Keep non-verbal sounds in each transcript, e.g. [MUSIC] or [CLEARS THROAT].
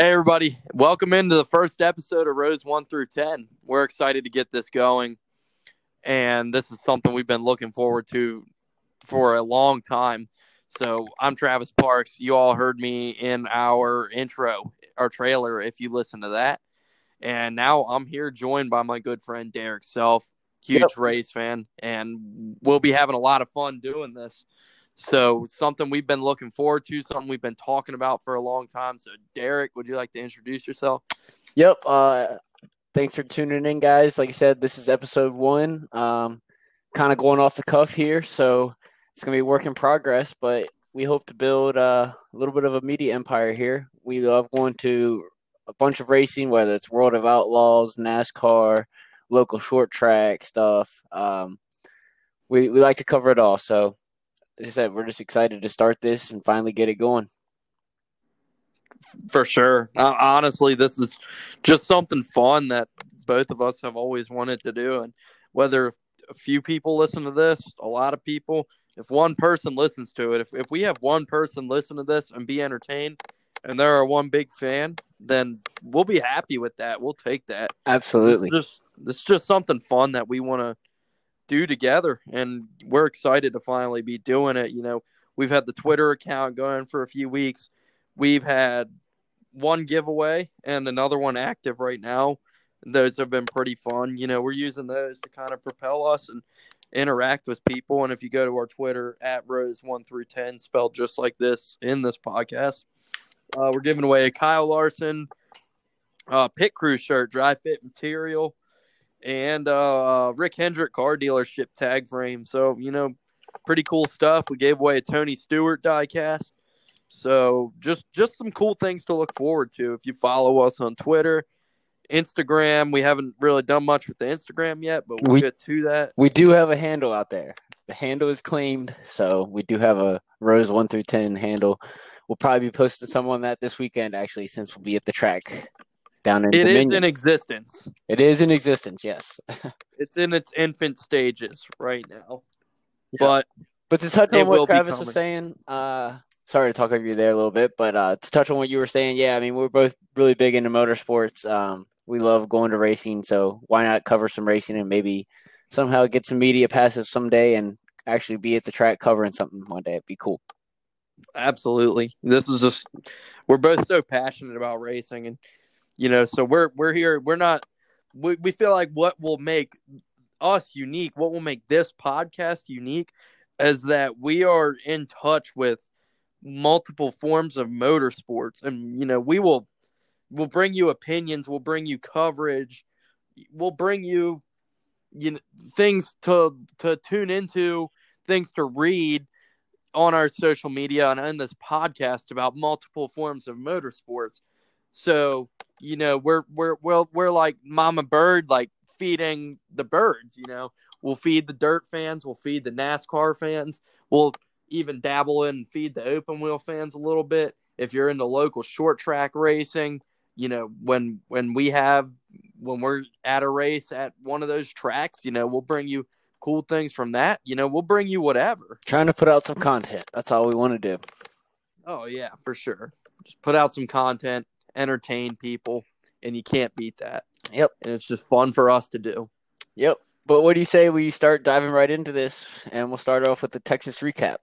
Hey, everybody. Welcome into the first episode of Rose 1 through 10. We're excited to get this going. And this is something we've been looking forward to for a long time. So I'm Travis Parks. You all heard me in our intro, our trailer, if you listen to that. And now I'm here joined by my good friend Derek Self, huge yep. race fan. And we'll be having a lot of fun doing this. So something we've been looking forward to, something we've been talking about for a long time. So Derek, would you like to introduce yourself? Yep. Uh, thanks for tuning in, guys. Like I said, this is episode one. Um, kind of going off the cuff here, so it's gonna be work in progress. But we hope to build uh, a little bit of a media empire here. We love going to a bunch of racing, whether it's World of Outlaws, NASCAR, local short track stuff. Um, we we like to cover it all. So I said, we're just excited to start this and finally get it going. For sure. Uh, honestly, this is just something fun that both of us have always wanted to do. And whether a few people listen to this, a lot of people, if one person listens to it, if, if we have one person listen to this and be entertained, and there are one big fan, then we'll be happy with that. We'll take that. Absolutely. It's just it's just something fun that we want to do together and we're excited to finally be doing it. You know we've had the twitter account going for a few weeks. We've had one giveaway and another one active right now. Those have been pretty fun. You know we're using those to kind of propel us and interact with people. And if you go to our twitter at rose 1 through 10 spelled just like this in this podcast uh, we're giving away a kyle larson uh, pit crew shirt dry fit material and uh, Rick Hendrick car dealership tag frame. So you know, pretty cool stuff. We gave away a Tony Stewart diecast. So just just some cool things to look forward to if you follow us on Twitter. Instagram, we haven't really done much with the Instagram yet, but we'll we, get to that. We do have a handle out there. The handle is claimed, so we do have a Rose one through ten handle. We'll probably be posting some on that this weekend, actually, since we'll be at the track down in It Dominion. is in existence. It is in existence. Yes, [LAUGHS] it's in its infant stages right now. Yeah. But but to touch on what Travis was saying, uh, sorry to talk over you there a little bit, but uh, to touch on what you were saying, yeah, I mean we're both really big into motorsports. Um, we love going to racing, so why not cover some racing and maybe somehow get some media passes someday and actually be at the track covering something one day. It'd be cool. Absolutely. This is just we're both so passionate about racing and you know so we're we're here. We're not we, we feel like what will make us unique what will make this podcast unique is that we are in touch with multiple forms of motorsports. And you know we will we'll bring you opinions. We'll bring you coverage. We'll bring you you know things to to tune into things to read on our social media and in this podcast about multiple forms of motorsports so you know, we're we're we're we're like Mama Bird, like feeding the birds. You know, we'll feed the dirt fans, we'll feed the NASCAR fans, we'll even dabble in and feed the open wheel fans a little bit. If you're into local short track racing, you know, when when we have when we're at a race at one of those tracks, you know, we'll bring you cool things from that. You know, we'll bring you whatever. Trying to put out some content. That's all we want to do. Oh yeah, for sure. Just put out some content entertain people, and you can't beat that. Yep. And it's just fun for us to do. Yep. But what do you say we start diving right into this, and we'll start off with the Texas recap?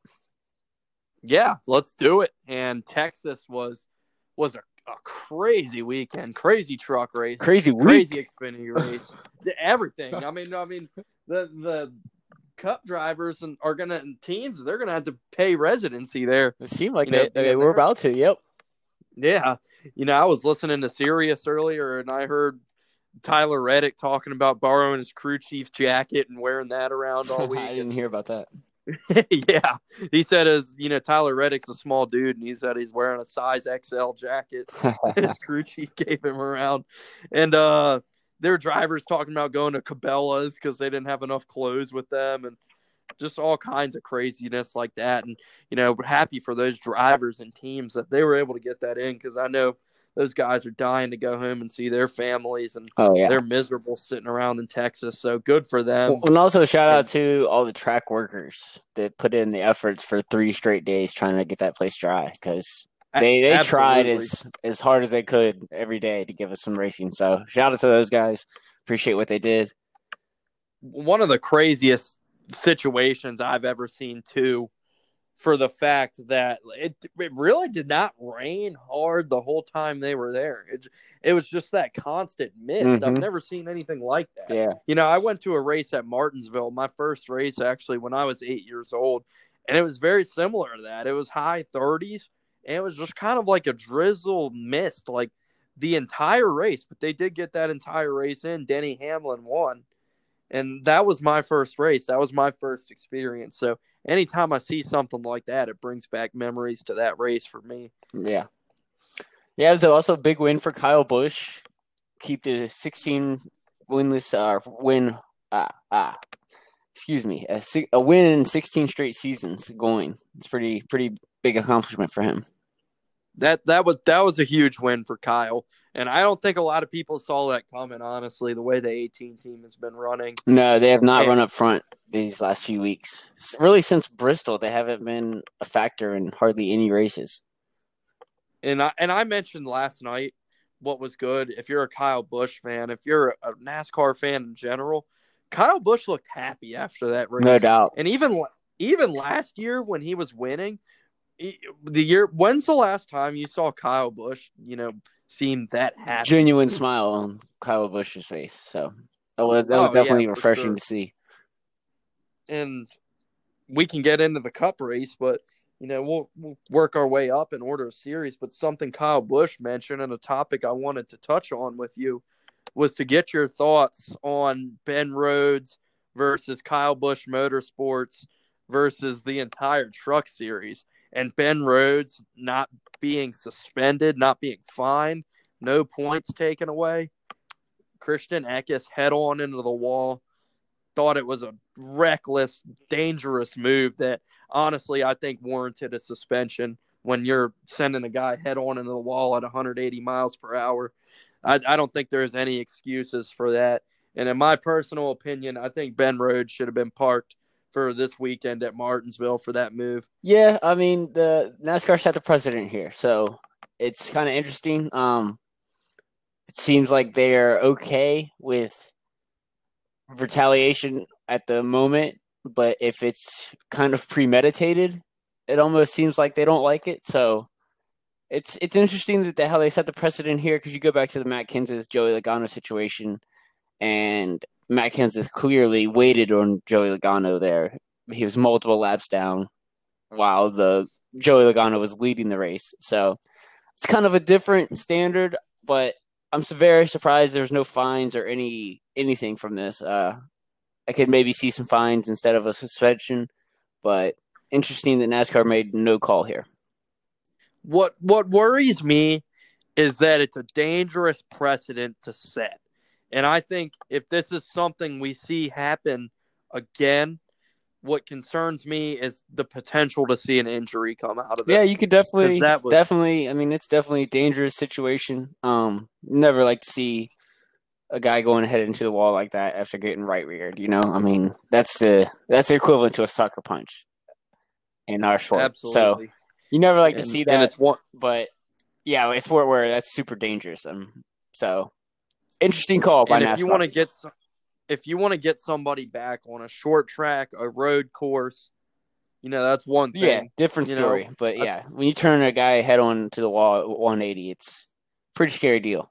Yeah, let's do it. And Texas was was a, a crazy weekend, crazy truck race, crazy week. crazy Xfinity race, everything. I mean, I mean the the cup drivers and are gonna and teams they're gonna have to pay residency there. It seemed like you they, know, they were about to. Yep. Yeah, you know, I was listening to Sirius earlier, and I heard Tyler Reddick talking about borrowing his crew chief jacket and wearing that around all [LAUGHS] week. I didn't hear about that. [LAUGHS] yeah, he said as you know, Tyler Reddick's a small dude, and he said he's wearing a size XL jacket. [LAUGHS] his crew chief gave him around, and uh, their drivers talking about going to Cabela's because they didn't have enough clothes with them, and just all kinds of craziness like that. And, you know, happy for those drivers and teams that they were able to get that in because I know those guys are dying to go home and see their families and oh, yeah. they're miserable sitting around in Texas. So good for them. and also shout out to all the track workers that put in the efforts for three straight days trying to get that place dry because they they Absolutely. tried as as hard as they could every day to give us some racing. So shout out to those guys. Appreciate what they did. one of the craziest situations I've ever seen too for the fact that it, it really did not rain hard the whole time they were there. It, it was just that constant mist. I've Mhm. never seen anything like that. Yeah. You know, I went to a race at Martinsville, my first race actually when I was eight years old, and it was very similar to that. It was high 30s, and it was just kind of like a drizzle mist, like the entire race. But they did get that entire race in. Denny Hamlin won, and that was my first race. That was my first experience. So anytime I see something like that, it brings back memories to that race for me. Yeah. Yeah, it was also a big win for Kyle Busch. Keep the 16 winless uh, win ah ah excuse me a, a win in 16 straight seasons going. It's pretty pretty big accomplishment for him. That that was that was a huge win for Kyle, and I don't think a lot of people saw that coming. Honestly, the way the 18 team has been running. No, they have not Yeah. run up front these last few weeks. Really, since Bristol, they haven't been a factor in hardly any races. And I and I mentioned last night what was good. If you're a Kyle Busch fan, if you're a NASCAR fan in general, Kyle Busch looked happy after that race. No doubt. And even even last year when he was winning, the year when's the last time you saw Kyle Busch, you know, seem that happy? Genuine smile on Kyle Busch's face. So that was that was Oh, definitely for refreshing sure. to see. and we can get into the cup race, but you know we'll, we'll work our way up in order of series. But something Kyle Busch mentioned and a topic I wanted to touch on with you was to get your thoughts on Ben Rhodes versus Kyle Busch Motorsports versus the entire Truck Series, and Ben Rhodes not being suspended, not being fined, no points taken away. Christian Eckes head on into the wall thought it was a reckless, dangerous move that honestly I think warranted a suspension when you're sending a guy head on into the wall at 180 miles per hour. I, I don't think there's any excuses for that. And in my personal opinion, I think Ben Rhodes should have been parked for this weekend at Martinsville for that move. Yeah, I mean the NASCAR set the precedent here, so it's kind of interesting. Um, it seems like they're okay with retaliation at the moment, but if it's kind of premeditated, it almost seems like they don't like it. So it's it's interesting that the, how they set the precedent here because you go back to the Matt Kenseth Joey Logano situation, and Matt Kenseth clearly waited on Joey Logano there. He was multiple laps down while the Joey Logano was leading the race. So it's kind of a different standard, but I'm very surprised there's no fines or any anything from this. Uh, I could maybe see some fines instead of a suspension, but interesting that NASCAR made no call here. What what worries me is that it's a dangerous precedent to set. And I think if this is something we see happen again, what concerns me is the potential to see an injury come out of it. Yeah, you could definitely was- definitely. I mean, it's definitely a dangerous situation. Um, never like to see a guy going head into the wall like that after getting right reared. You know, I mean, that's the that's the equivalent to a sucker punch in our sport. So you never like to And- see and that, one but yeah, it's sport where that's super dangerous. Um, so interesting call by and NASCAR. if you want to get if you want to get somebody back on a short track, a road course, you know that's one thing. yeah, different you know, story. but I- yeah, when you turn a guy head on to the wall at 180, it's pretty scary deal.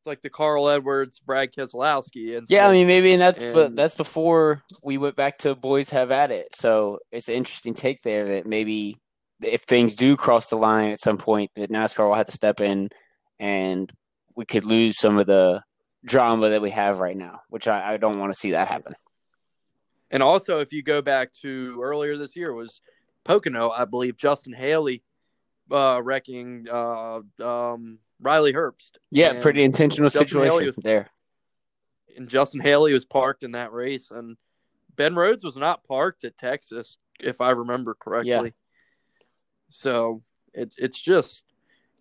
It's like the Carl Edwards, Brad Keselowski, and Yeah, I mean maybe, and that's but that's before we went back to boys have at it. So it's an interesting take there that maybe if things do cross the line at some point, that NASCAR will have to step in, and we could lose some of the drama that we have right now, which I, I don't want to see that happen. And also, if you go back to earlier this year, was Pocono, I believe Justin Haley uh, wrecking uh, um, Riley Herbst. Yeah, And- pretty intentional Justin situation was- there. And Justin Haley was parked in that race, and Ben Rhodes was not parked at Texas, if I remember correctly. Yeah. So it, it's just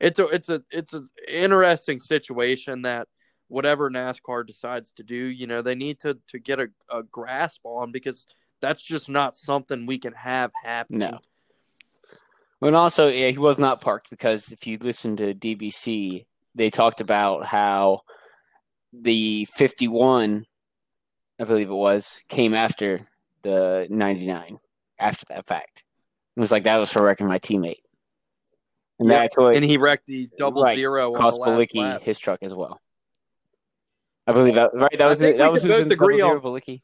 it's a it's a it's an interesting situation that whatever NASCAR decides to do, you know, they need to to get a, a grasp on because that's just not something we can have happen. No. But also, yeah, he was not parked because if you listen to DBC, they talked about how the 51, I believe it was, came after the 99 after that fact. It was like that was for wrecking my teammate. And Yeah, that's what and he wrecked the double Right. zero cost the last Balicki his truck as well. I believe that right. That was it. That was who's both in the double agree zero on- Balicki.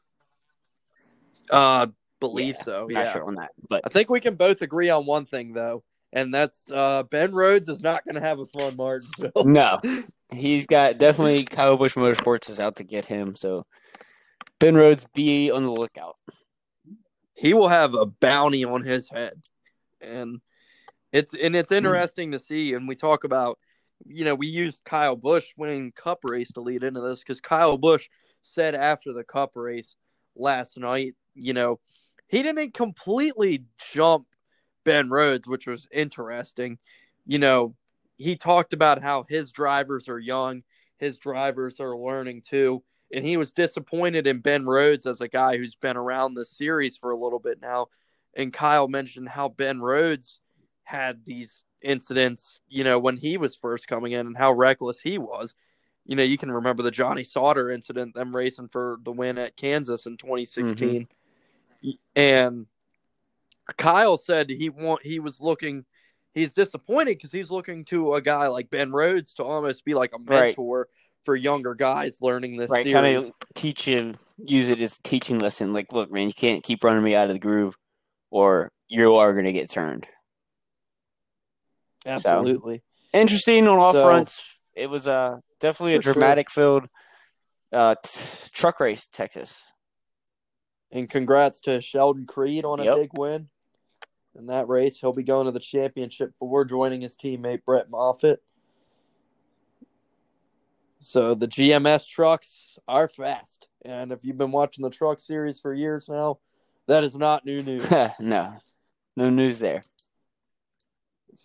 Uh, believe Yeah, so. Yeah, Not sure on that, but I think we can both agree on one thing though, and that's uh, Ben Rhodes is not going to have a fun Martinsville. [LAUGHS] no, [LAUGHS] he's got definitely Kyle Busch Motorsports is out to get him. So Ben Rhodes, be on the lookout. he will have a bounty on his head and it's and it's hmm. interesting to see and we talk about you know we used kyle busch winning cup race to lead into this because kyle busch said after the cup race last night you know he didn't completely jump ben rhodes which was interesting you know he talked about how his drivers are young his drivers are learning too and he was disappointed in Ben Rhodes as a guy who's been around this series for a little bit now. And Kyle mentioned how Ben Rhodes had these incidents, you know, when he was first coming in and how reckless he was. You know, you can remember the Johnny Sauter incident, them racing for the win at Kansas in 2016. And Kyle said he want he was looking he's disappointed because he's looking to a guy like Ben Rhodes to almost be like a Right. mentor for younger guys learning this Right, kind of teach him, use it as a teaching lesson. Like, look, man, you can't keep running me out of the groove, or you are going to get turned. Absolutely. Interesting on all So- fronts. It was uh, definitely a For sure. dramatic filled uh, t- truck race, Texas. And congrats to Sheldon Creed on a Yep. big win in that race. He'll be going to the championship for joining his teammate Brett Moffitt. So the GMS trucks are fast. And if you've been watching the truck series for years now, that is not new news. [LAUGHS] no, no news there.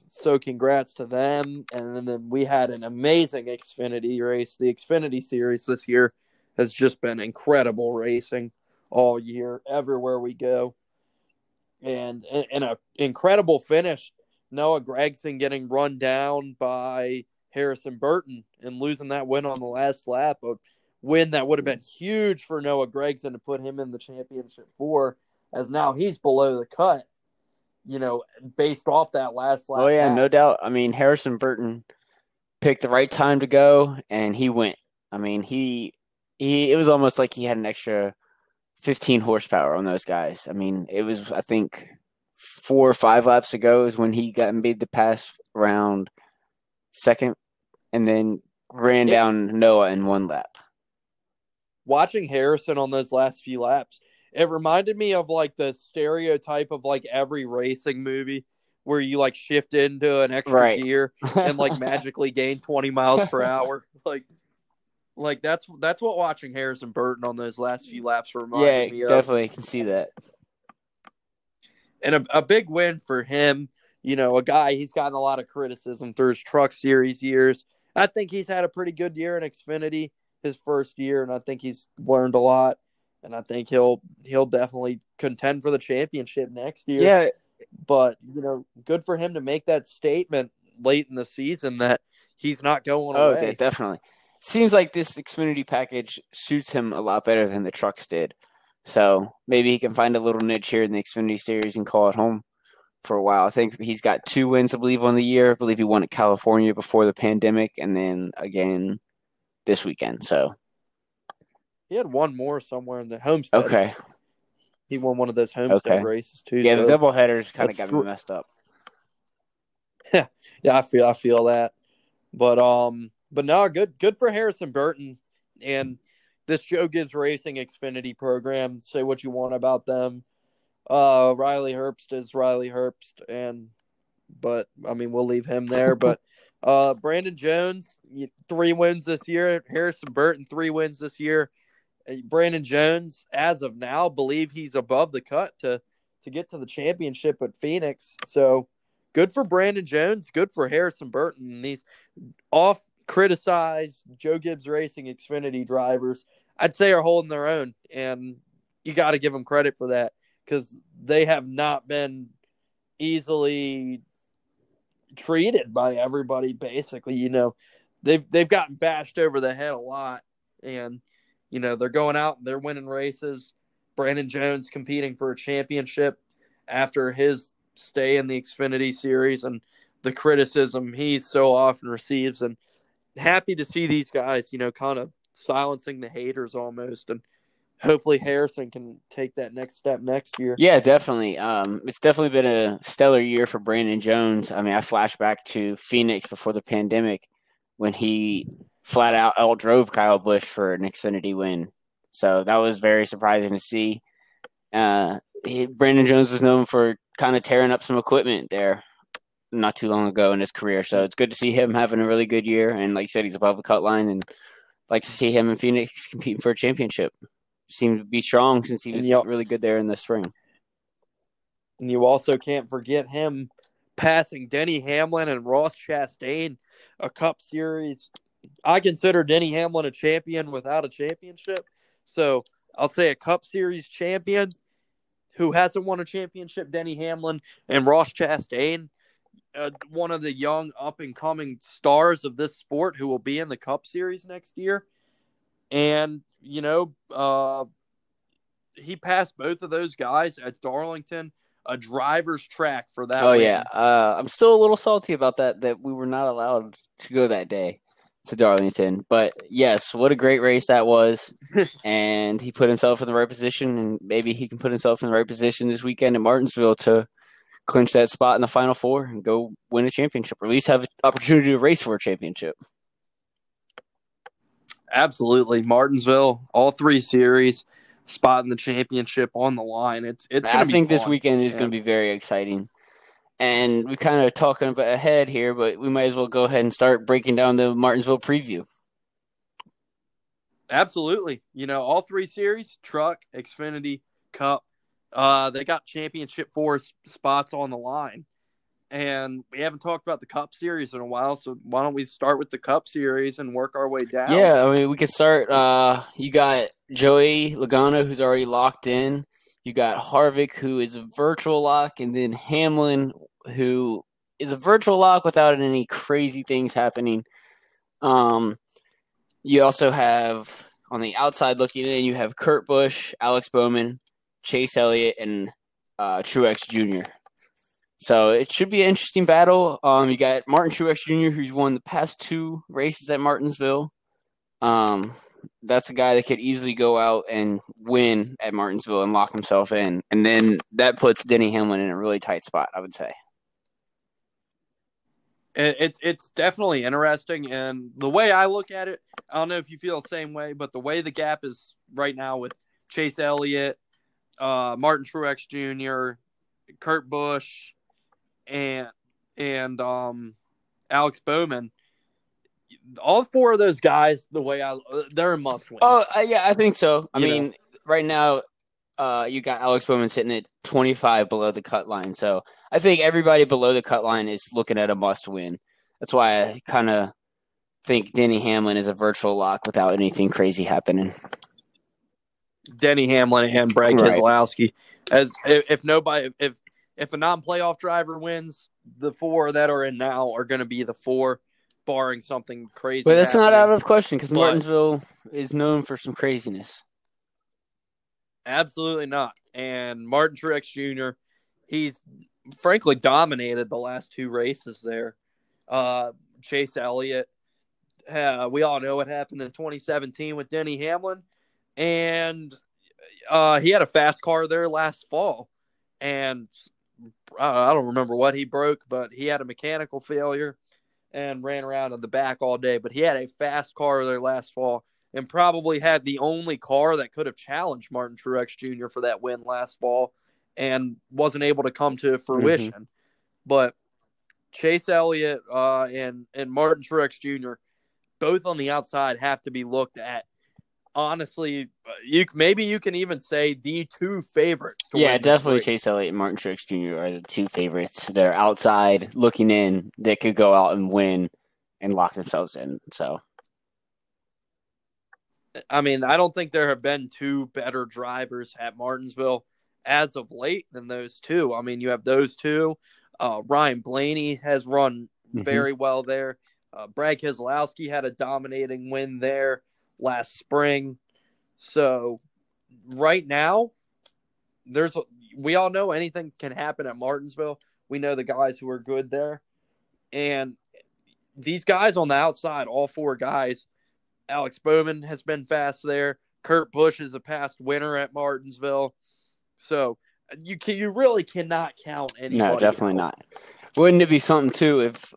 So congrats to them. And then we had an amazing Xfinity race. The Xfinity series this year has just been incredible racing all year, everywhere we go. And an incredible finish. Noah Gragson getting run down by Harrison Burton and losing that win on the last lap. A win that would have been huge for Noah Gragson to put him in the championship four, as now he's below the cut you know, based off that last lap. Oh yeah, pass. no doubt. I mean, Harrison Burton picked the right time to go, and he went. I mean, he he. It was almost like he had an extra fifteen horsepower on those guys. I mean, it was I think four or five laps ago is when he got made the pass around second, and then ran Yeah. down Noah in one lap. Watching Harrison on those last few laps, it reminded me of like the stereotype of like every racing movie where you like shift into an extra Right. gear and like [LAUGHS] magically gain 20 miles per hour. Like like that's that's what watching Harrison Burton on those last few laps reminded yeah, me of. definitely can see that. and a, a big win for him. You know, a guy he's gotten a lot of criticism through his truck series years. I think he's had a pretty good year in Xfinity his first year, and I think he's learned a lot. And I think he'll he'll definitely contend for the championship next year. Yeah, But you know, good for him to make that statement late in the season that he's not going Oh, away. de- definitely. Seems like this Xfinity package suits him a lot better than the trucks did. So maybe he can find a little niche here in the Xfinity series and call it home for a while. I think he's got two wins, I believe, on the year. I believe he won at California before the pandemic and then again this weekend. So, He had one more somewhere in the homestead. okay. He won one of those homestead Okay. races too. Yeah, the double headers kind of got me messed up. [LAUGHS] Yeah, yeah, I feel I feel that. But um but no, good good for Harrison Burton and this Joe Gibbs Racing Xfinity program. Say what you want about them. Uh Riley Herbst is Riley Herbst and but I mean we'll leave him there. [LAUGHS] but uh Brandon Jones, three wins this year. Harrison Burton, three wins this year. Brandon Jones, as of now, believe he's above the cut to to get to the championship at Phoenix. So good for Brandon Jones, good for Harrison Burton. These off criticized Joe Gibbs Racing Xfinity drivers, I'd say are holding their own, and you got to give them credit for that because they have not been easily treated by everybody. Basically, you know, they've they've gotten bashed over the head a lot, and you know they're going out and they're winning races. Brandon Jones competing for a championship after his stay in the Xfinity series and the criticism he so often receives and happy to see these guys, you know, kind of silencing the haters almost and hopefully Harrison can take that next step next year. Yeah, definitely. Um, it's definitely been a stellar year for Brandon Jones. I mean, I flash back to Phoenix before the pandemic when he flat out out drove Kyle Busch for an Xfinity win. So that was very surprising to see. Uh, he, Brandon Jones was known for kind of tearing up some equipment there not too long ago in his career. So it's good to see him having a really good year. And like you said, he's above the cut line, and like to see him in Phoenix competing for a championship. Seems to be strong since he was really good there in the spring. And you also can't forget him passing Denny Hamlin and Ross Chastain a Cup Series. I consider Denny Hamlin a champion without a championship. So I'll say a Cup Series champion who hasn't won a championship, Denny Hamlin and Ross Chastain, uh, one of the young up and coming stars of this sport who will be in the Cup Series next year. And, you know, uh, he passed both of those guys at Darlington, a driver's track for that. Oh, win. yeah. Uh, I'm still a little salty about that, that we were not allowed to go that day to Darlington. But yes, what a great race that was. [LAUGHS] and he put himself in the right position, and maybe he can put himself in the right position this weekend at Martinsville to clinch that spot in the final four and go win a championship, or at least have an opportunity to race for a championship. Absolutely. Martinsville, all three series, spot in the championship on the line. It's it's I think this weekend is going to be very exciting. And we kind of talking about ahead here, but we might as well go ahead and start breaking down the Martinsville preview. Absolutely. You know, all three series, truck, Xfinity, Cup, uh, they got championship four spots on the line. And we haven't talked about the Cup Series in a while, so why don't we start with the Cup Series and work our way down? Yeah, I mean, we could start. Uh, you got Joey Logano, who's already locked in. You got Harvick, who is a virtual lock, and then Hamlin, who is a virtual lock without any crazy things happening. Um, you also have on the outside looking in, you have Kurt Busch, Alex Bowman, Chase Elliott, and uh, Truex Jr. So it should be an interesting battle. Um, you got Martin Truex Jr., who's won the past two races at Martinsville. Um, that's a guy that could easily go out and win at Martinsville and lock himself in. And then that puts Denny Hamlin in a really tight spot, I would say. It's it's definitely interesting, and the way I look at it, I don't know if you feel the same way, but the way the gap is right now with Chase Elliott, uh, Martin Truex Jr., Kurt Busch, and and um, Alex Bowman – all four of those guys, the way I, they're a must win. Oh uh, yeah, I think so. I you mean, know? right now, uh, you got Alex Bowman sitting at 25 below the cut line, so I think everybody below the cut line is looking at a must win. That's why I kind of think Denny Hamlin is a virtual lock without anything crazy happening. Denny Hamlin and Brad right. Keselowski, as if, if nobody if if a non-playoff driver wins, the four that are in now are going to be the four barring something crazy. But that's happening. not out of question because Martinsville is known for some craziness. Absolutely not. And Martin Truex Jr., he's frankly dominated the last two races there. Uh, Chase Elliott, uh, we all know what happened in 2017 with Denny Hamlin. And uh, he had a fast car there last fall. And I don't remember what he broke, but he had a mechanical failure and ran around in the back all day. But he had a fast car there last fall and probably had the only car that could have challenged Martin Truex Jr. for that win last fall and wasn't able to come to fruition. Mm-hmm. But Chase Elliott uh, and and Martin Truex Jr. both on the outside have to be looked at honestly, you maybe you can even say the two favorites. Yeah, definitely Chase Elliott and Martin Truex Jr. are the two favorites. They're outside looking in. They could go out and win and lock themselves in. So, I mean, I don't think there have been two better drivers at Martinsville as of late than those two. I mean, you have those two. Uh, Ryan Blaney has run Mhm. very well there. Uh, Brad Keselowski had a dominating win there last spring. So right now, there's we all know anything can happen at Martinsville. We know the guys who are good there, and these guys on the outside, all four guys. Alex Bowman has been fast there. Kurt Busch is a past winner at Martinsville. So you can you really cannot count anybody. No, definitely out. not. Wouldn't it be something too if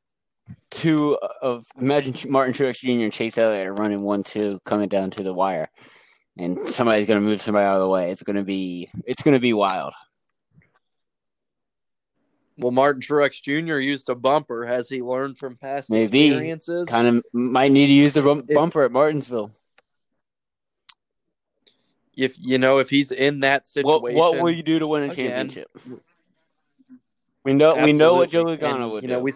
two of imagine Martin Truex Jr. and Chase Elliott are running one two coming down to the wire, and somebody's going to move somebody out of the way. It's going to be it's going to be wild. Well, Martin Truex Jr. used a bumper. Has he learned from past Maybe. experiences? Kind of might need to use the bum- If- bumper at Martinsville. If you know if he's in that situation, what will you do to win a Again, championship? We know we know what Joe Absolutely. Logano And, would you know, do. we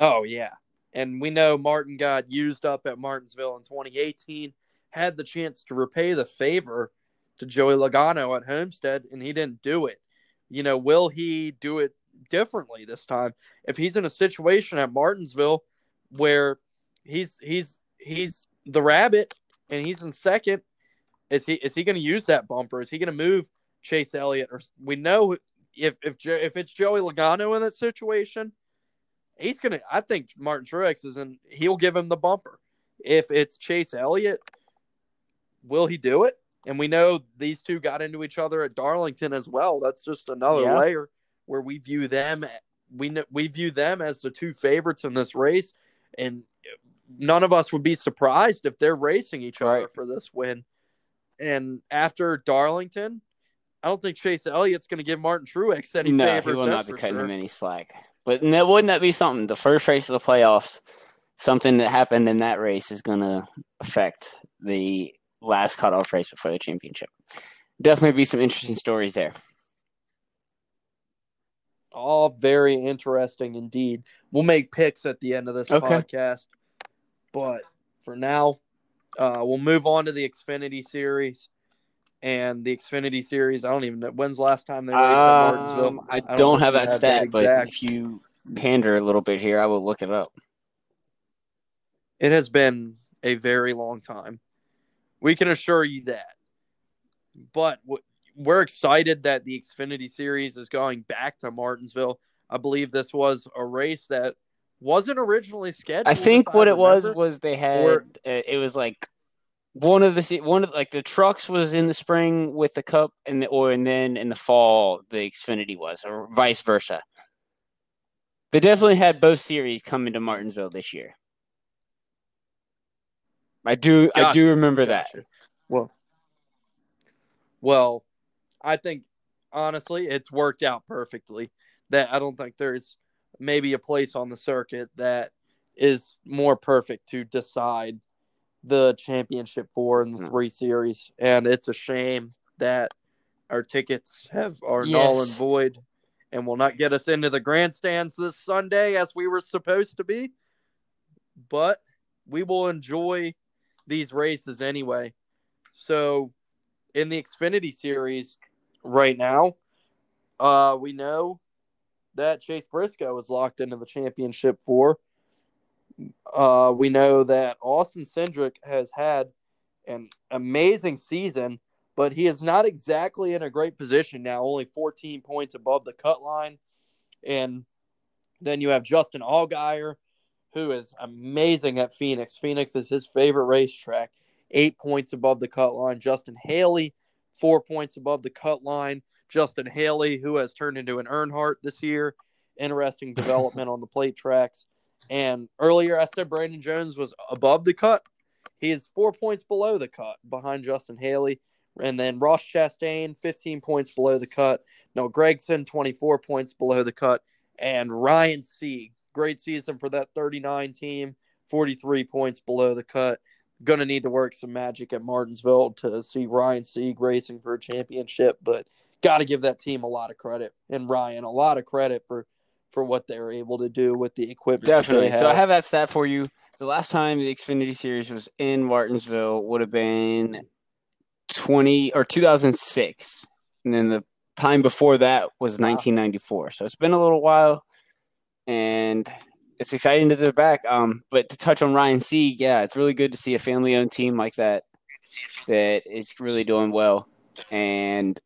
Oh yeah, and we know Martin got used up at Martinsville in 2018. Had the chance to repay the favor to Joey Logano at Homestead, and he didn't do it. You know, will he do it differently this time? If he's in a situation at Martinsville where he's he's he's the rabbit and he's in second, is he is he going to use that bumper? Is he going to move Chase Elliott? Or we know if if if it's Joey Logano in that situation, he's gonna. I think Martin Truex is in. He'll give him the bumper. If it's Chase Elliott, will he do it? And we know these two got into each other at Darlington as well. That's just another Yeah. layer where we view them. We we view them as the two favorites in this race, and none of us would be surprised if they're racing each other Right. for this win. And after Darlington, I don't think Chase Elliott's going to give Martin Truex any no, favors. he will not be cutting sure. him any slack. But that wouldn't that be something? The first race of the playoffs, something that happened in that race is going to affect the last cutoff race before the championship. Definitely be some interesting stories there. All very interesting indeed. We'll make picks at the end of this Okay. podcast. But for now, uh, we'll move on to the Xfinity series. And the Xfinity series, I don't even know when's the last time they raced at Martinsville. Um, I don't don't have that stat, but if you pander a little bit here, I will look it up. It has been a very long time. We can assure you that. But we're excited that the Xfinity Series is going back to Martinsville. I believe this was a race that wasn't originally scheduled. I think what it was was they had Or- uh, it was like one of the one of like the trucks was in the spring with the cup and the, or and then in the fall the Xfinity was or vice versa. They definitely had both series coming to Martinsville this year. I do I do remember that. Well, well, I think honestly, it's worked out perfectly. That I don't think there's maybe a place on the circuit that is more perfect to decide the championship four and the Hmm. three series. And it's a shame that our tickets have are null and void and will not get us into the grandstands this Sunday as we were supposed to be. But we will enjoy these races anyway. So in the Xfinity series right now, uh, we know that Chase Briscoe is locked into the championship four. Uh, we know that Austin Cindric has had an amazing season, but he is not exactly in a great position now, only 14 points above the cut line. And then you have Justin Allgaier, who is amazing at Phoenix. Phoenix is his favorite racetrack, eight points above the cut line. Justin Haley, four points above the cut line. Justin Haley, who has turned into an Earnhardt this year. Interesting [LAUGHS] development on the plate tracks. And earlier I said Brandon Jones was above the cut. He is four points below the cut behind Justin Haley. And then Ross Chastain, 15 points below the cut. No, Gragson, 24 points below the cut. And Ryan Sieg, great season for that 39 team, 43 points below the cut. Going to need to work some magic at Martinsville to see Ryan Sieg racing for a championship, but got to give that team a lot of credit and Ryan a lot of credit for for what they're able to do with the equipment. Definitely. So I have. that stat for you. The last time the Xfinity Series was in Martinsville would have been twenty or two thousand six, and then the time before that was 1994. So it's been a little while, and it's exciting that they're back. Um, but to touch on Ryan Sieg, yeah, it's really good to see a family-owned team like that that is really doing well. And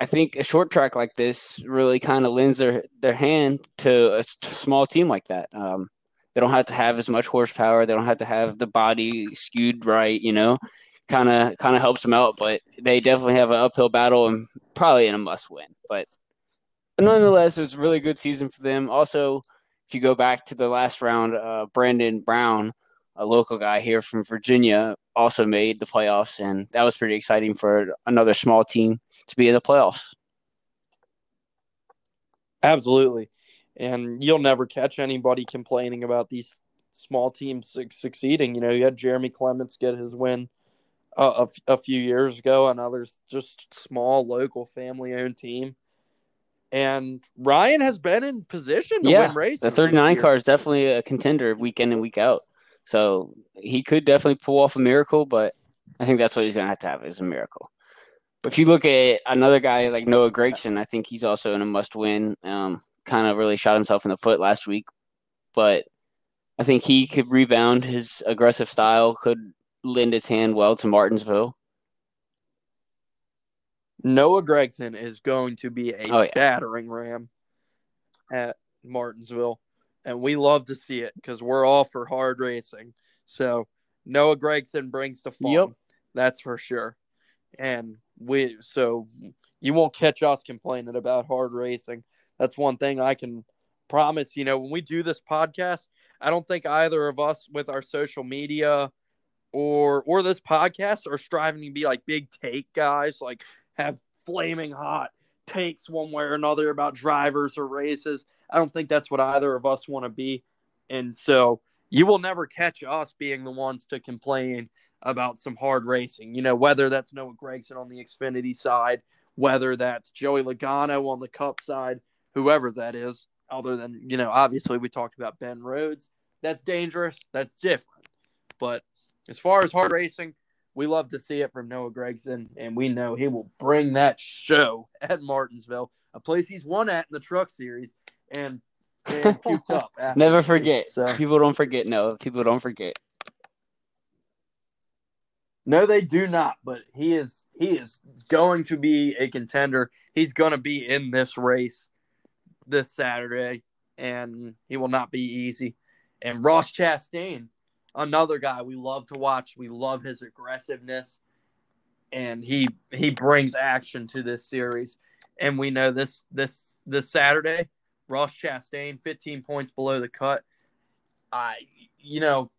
I think a short track like this really kind of lends their their hand to a small team like that. Um, they don't have to have as much horsepower. They don't have to have the body skewed right. You know, kind of kind of helps them out. But they definitely have an uphill battle and probably in a must win. But nonetheless, it was a really good season for them. Also, if you go back to the last round, uh, Brandon Brown, a local guy here from Virginia, also made the playoffs, and that was pretty exciting for another small team to be in the playoffs. Absolutely, and you'll never catch anybody complaining about these small teams succeeding. You know, you had Jeremy Clements get his win uh, a, a few years ago, others just small local family owned team. And Ryan has been in position to yeah, win races. The 39 car is definitely a contender week in and week out. So he could definitely pull off a miracle, but I think that's what he's going to have to have is a miracle. But if you look at another guy like Noah Gragson, I think he's also in a must win. Um, kind of really shot himself in the foot last week, but I think he could rebound. His aggressive style could lend its hand well to Martinsville. Noah Gragson is going to be a oh, yeah. battering ram at Martinsville, and we love to see it because we're all for hard racing. So Noah Gragson brings the fun. Yep. That's for sure. And we so you won't catch us complaining about hard racing. That's one thing I can promise. You know, when we do this podcast, I don't think either of us with our social media or or this podcast are striving to be like big take guys, like have flaming hot takes one way or another about drivers or races. I don't think that's what either of us want to be. And so you will never catch us being the ones to complain about some hard racing. You know, whether that's Noah Gragson on the Xfinity side, whether that's Joey Logano on the Cup side, whoever that is, other than, you know, obviously we talked about Ben Rhodes. That's dangerous. That's different. But as far as hard racing, we love to see it from Noah Gragson, and we know he will bring that show [LAUGHS] at Martinsville, a place he's won at in the Truck Series, and, and [LAUGHS] up. Never forget. So. People don't forget. No, people don't forget. No, they do not. But he is he is going to be a contender. He's going to be in this race this Saturday, and he will not be easy. And Ross Chastain another guy we love to watch. We love his aggressiveness, and he he brings action to this series. And we know this this this Saturday, Ross Chastain, 15 points below the cut. I you know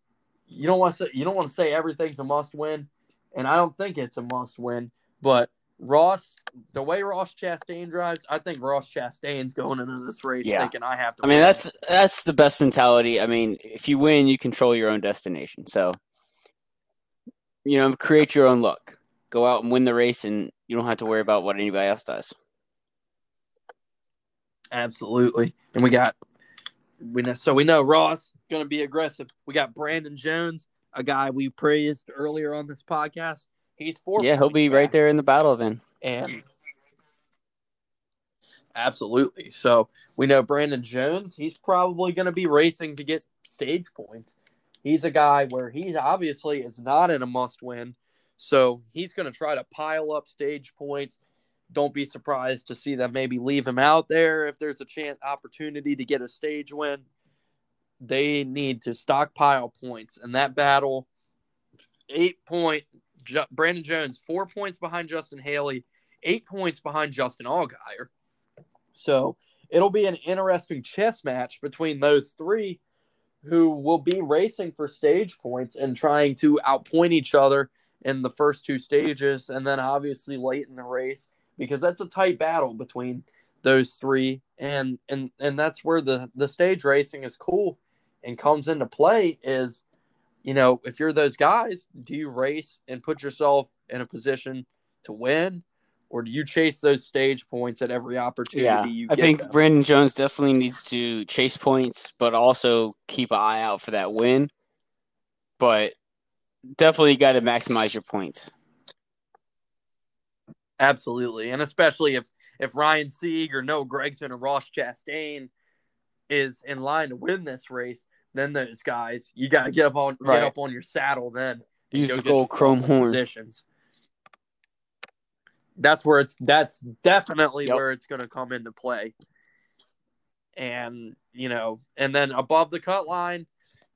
you don't want to say you don't want to say everything's a must win, and I don't think it's a must win, but Ross, the way Ross Chastain drives, I think Ross Chastain's going into this race yeah. thinking I have to. I mean, that's that's the best mentality. I mean, if you win, you control your own destination. So, you know, create your own luck. Go out and win the race, and you don't have to worry about what anybody else does. Absolutely, and we got we know so we know Ross going to be aggressive. We got Brandon Jones, a guy we praised earlier on this podcast He's four. Yeah, he'll be back. right there in the battle then. And absolutely. So we know Brandon Jones. He's probably going to be racing to get stage points. He's a guy where he obviously is not in a must win. So he's going to try to pile up stage points. Don't be surprised to see them maybe leave him out there if there's a chance opportunity to get a stage win. They need to stockpile points, and that battle, eight point Brandon Jones, four points behind Justin Haley, eight points behind Justin Allgaier. So it'll be an interesting chess match between those three who will be racing for stage points and trying to outpoint each other in the first two stages and then obviously late in the race because that's a tight battle between those three and and and that's where the the stage racing is cool and comes into play is you know, if you're those guys, do you race and put yourself in a position to win? Or do you chase those stage points at every opportunity yeah, you I think them? Brandon Jones definitely needs to chase points, but also keep an eye out for that win. But definitely got to maximize your points. Absolutely. And especially if if Ryan Sieg or Noah Gragson or Ross Chastain is in line to win this race, then those guys you got to get up on Right. get up on your saddle then. Use go the gold chrome horn. Positions. That's where it's that's definitely Yep. where it's going to come into play. And you know, and then above the cut line,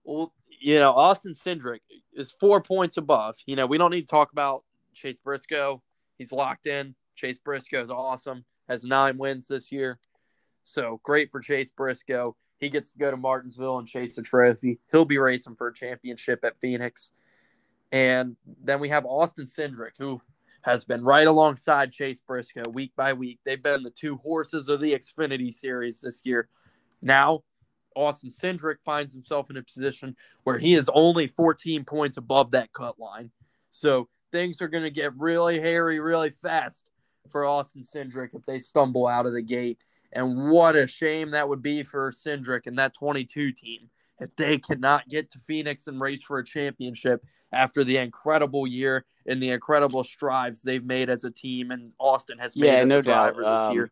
well, you know, Austin Cindric is four points above. You know, we don't need to talk about Chase Briscoe. He's locked in. Chase Briscoe is awesome. Has nine wins this year. So great for Chase Briscoe. He gets to go to Martinsville and chase the trophy. He'll be racing for a championship at Phoenix. And then we have Austin Cindric, who has been right alongside Chase Briscoe week by week. They've been the two horses of the Xfinity series this year. Now, Austin Cindric finds himself in a position where he is only 14 points above that cut line. So things are going to get really hairy really fast for Austin Cindric if they stumble out of the gate. And what a shame that would be for Cindric and that 22 team if they cannot get to Phoenix and race for a championship after the incredible year and the incredible strides they've made as a team and Austin has made Yeah, as no a driver doubt. this Um, year.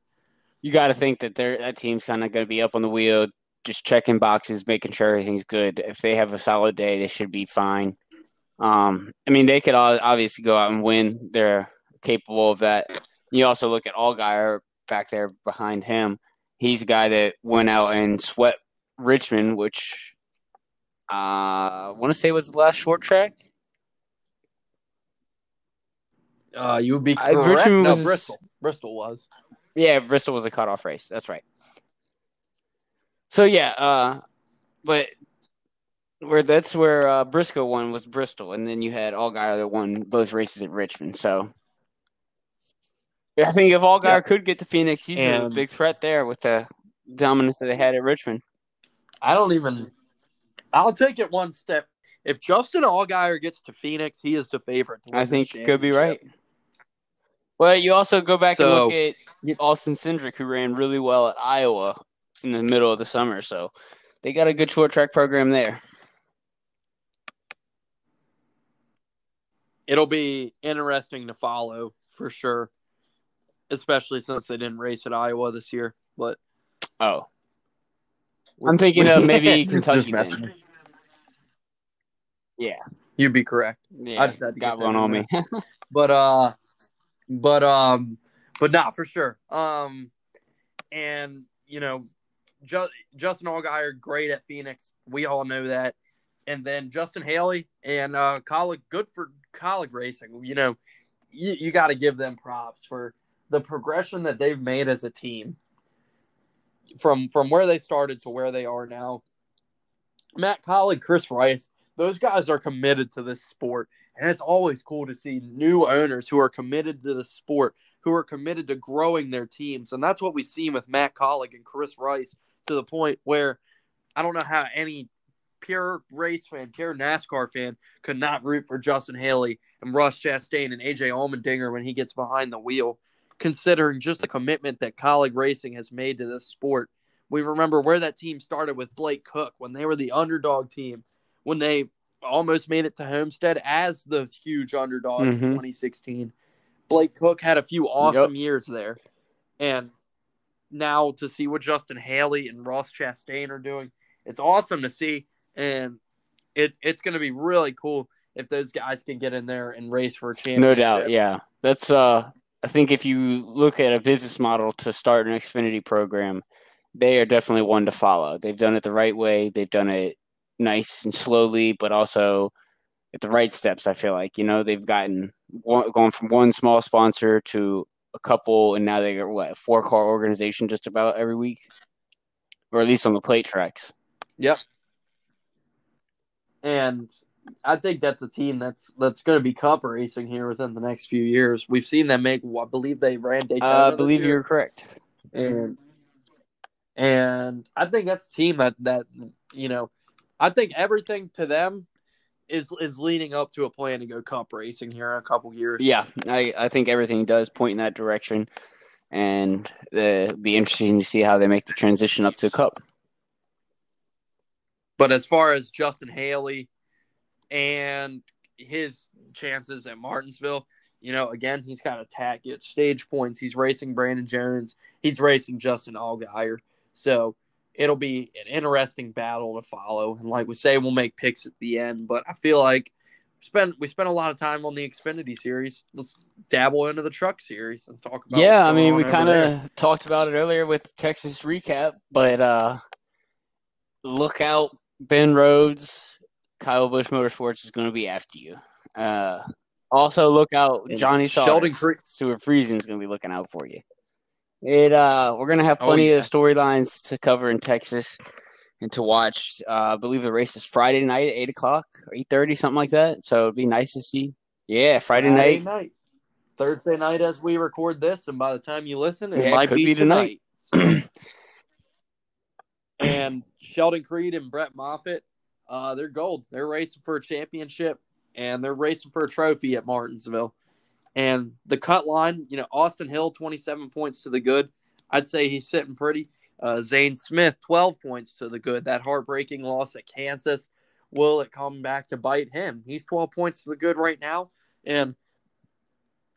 You got to think that that team's kind of going to be up on the wheel, just checking boxes, making sure everything's good. If they have a solid day, they should be fine. Um, I mean, they could all obviously go out and win. They're capable of that. You also look at Allgaier back there behind him. He's a guy that went out and swept Richmond, which uh, I want to say was the last short track. Uh, you would be correct. Richmond no, was- Bristol. Bristol was. Yeah, Bristol was a cutoff race. That's right. So yeah, uh, but where that's where uh, Briscoe won was Bristol, and then you had Allgaier that won both races at Richmond. So I think if Allgaier Yeah. could get to Phoenix, he's a big threat there with the dominance that they had at Richmond. I don't even. I'll take it one step. If Justin Allgaier gets to Phoenix, he is the favorite. I think you could be right. championship. But you also go back and look at Austin Cindric, who ran really well at Iowa in the middle of the summer. So they got a good short track program there. It'll be interesting to follow for sure, especially since they didn't race at Iowa this year. But Oh, I'm thinking of maybe [LAUGHS] Just Kentucky. messing. Yeah, You'd be correct. yeah, I just had to got get one on me. but uh but um but not for sure um and you know Ju- justin allgaier great at phoenix we all know that and then justin haley and uh Kaulig good for Kaulig racing you know you, you got to give them props for the progression that they've made as a team from from where they started to where they are now matt Kaulig chris rice those guys are committed to this sport and it's always cool to see new owners who are committed to the sport, who are committed to growing their teams. And that's what we've seen with Matt Kaulig and Chris Rice to the point where I don't know how any pure race fan, pure NASCAR fan could not root for Justin Haley and Ross Chastain and AJ Allmendinger when he gets behind the wheel, considering just the commitment that Kaulig Racing has made to this sport. We remember where that team started with Blake Koch when they were the underdog team, when they almost made it to Homestead as the huge underdog in Mhm. 2016. Blake Koch had a few awesome years there. And now to see what Justin Haley and Ross Chastain are doing, it's awesome to see. And it's it's going to be really cool if those guys can get in there and race for a championship. no doubt, yeah. That's uh, I think if you look at a business model to start an Xfinity program, they are definitely one to follow. They've done it the right way. They've done it nice and slowly, but also at the right steps. I feel like you know they've gotten one, gone from one small sponsor to a couple, and now they got what a four car organization just about every week, or at least on the plate tracks. Yep. And I think that's a team that's that's going to be cup racing here within the next few years. We've seen them make. I believe they ran Daytona. Uh, I this believe you're correct. and and I think that's a team that that you know, I think everything to them is is leading up to a plan to go cup racing here in a couple years. Yeah, I, I think everything does point in that direction, and uh, it'd be interesting to see how they make the transition up to Cup. But as far as Justin Haley and his chances at Martinsville, you know, again, he's got a tack at stage points. He's racing Brandon Jones. He's racing Justin Allgaier. So it'll be an interesting battle to follow. And like we say, we'll make picks at the end. But I feel like we spent we spent a lot of time on the Xfinity series. Let's dabble into the truck series and talk about. Yeah, I mean, we kind of talked about it earlier with Texas recap, but uh look out, Ben Rhodes, Kyle Busch Motorsports is going to be after you. Uh, also, look out, Johnny Sheldon Creed. Stewart Friesen is going to be looking out for you. It uh, we're going to have Oh, plenty yeah. of storylines to cover in Texas and to watch. Uh, I believe the race is Friday night at eight o'clock or eight thirty, something like that. So it'd be nice to see. Yeah, Friday, night. Thursday night as we record this, and by the time you listen, it Yeah, it might could be, be tonight. tonight. [CLEARS THROAT] and Sheldon Creed and Brett Moffitt, uh, they're gold. They're racing for a championship and they're racing for a trophy at Martinsville. And the cut line, you know, Austin Hill, 27 points to the good. I'd say he's sitting pretty. Uh, Zane Smith, 12 points to the good. That heartbreaking loss at Kansas, will it come back to bite him? He's 12 points to the good right now. And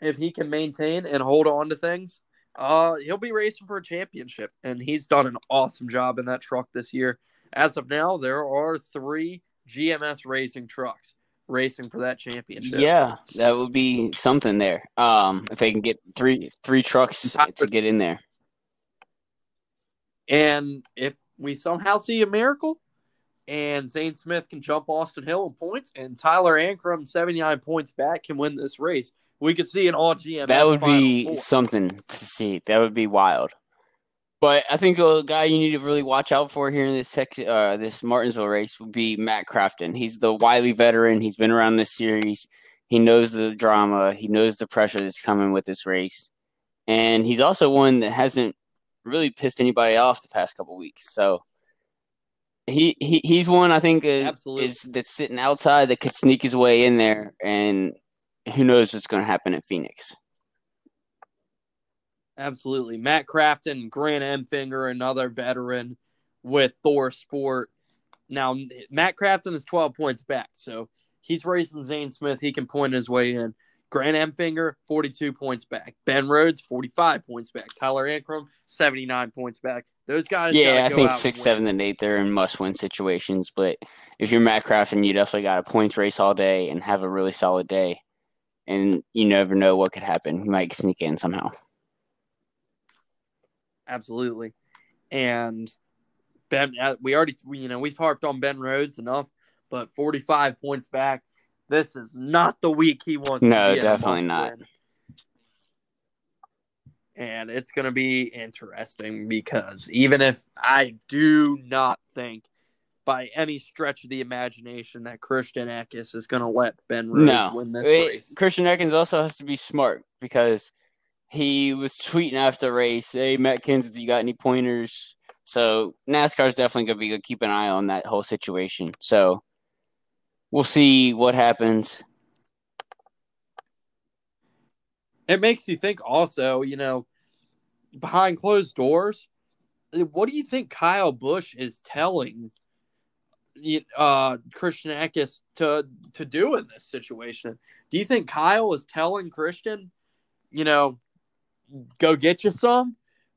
if he can maintain and hold on to things, uh, he'll be racing for a championship, and he's done an awesome job in that truck this year. As of now, there are three GMS racing trucks racing for that championship. Yeah, that would be something there. Um, if they can get three three trucks to get in there. And if we somehow see a miracle, and Zane Smith can jump Austin Hill in points, and Tyler Ankrum, 79 points back, can win this race, we could see an all GMS. That would be Four. something to see. That would be wild. But I think a guy you need to really watch out for here in this Tex- uh, this Martinsville race would be Matt Crafton. He's the wily veteran. He's been around this series. He knows the drama. He knows the pressure that's coming with this race, and he's also one that hasn't really pissed anybody off the past couple weeks. So he, he he's one I think is, is that's sitting outside that could sneak his way in there, and who knows what's going to happen at Phoenix. Absolutely. Matt Crafton, Grant Enfinger, another veteran with ThorSport. Now, Matt Crafton is 12 points back, so he's racing Zane Smith. He can point his way in. Grant Enfinger, 42 points back. Ben Rhodes, 45 points back. Tyler Ankrum, 79 points back. Those guys. Yeah, I go think and six, win. seven, and eight they're in must-win situations. But if you're Matt Crafton, you definitely got a points race all day and have a really solid day. And you never know what could happen. You might sneak in somehow. Absolutely. And Ben, uh, we already, you know, we've harped on Ben Rhodes enough, but 45 points back. This is not the week he wants. No, to be in a definitely not. must-win. And it's going to be interesting because even if I do not think by any stretch of the imagination that Christian Eckes is going to let Ben Rhodes No, win this It- race. Christian Eckes also has to be smart because he was tweeting after race, "Hey, Matt Kenseth, you got any pointers?" So NASCAR's definitely going to be good. Keep an eye on that whole situation. So we'll see what happens. it makes you think also, you know, behind closed doors, what do you think Kyle Busch is telling uh, Christian Eckes to to do in this situation? Do you think Kyle is telling Christian, you know, go get you some,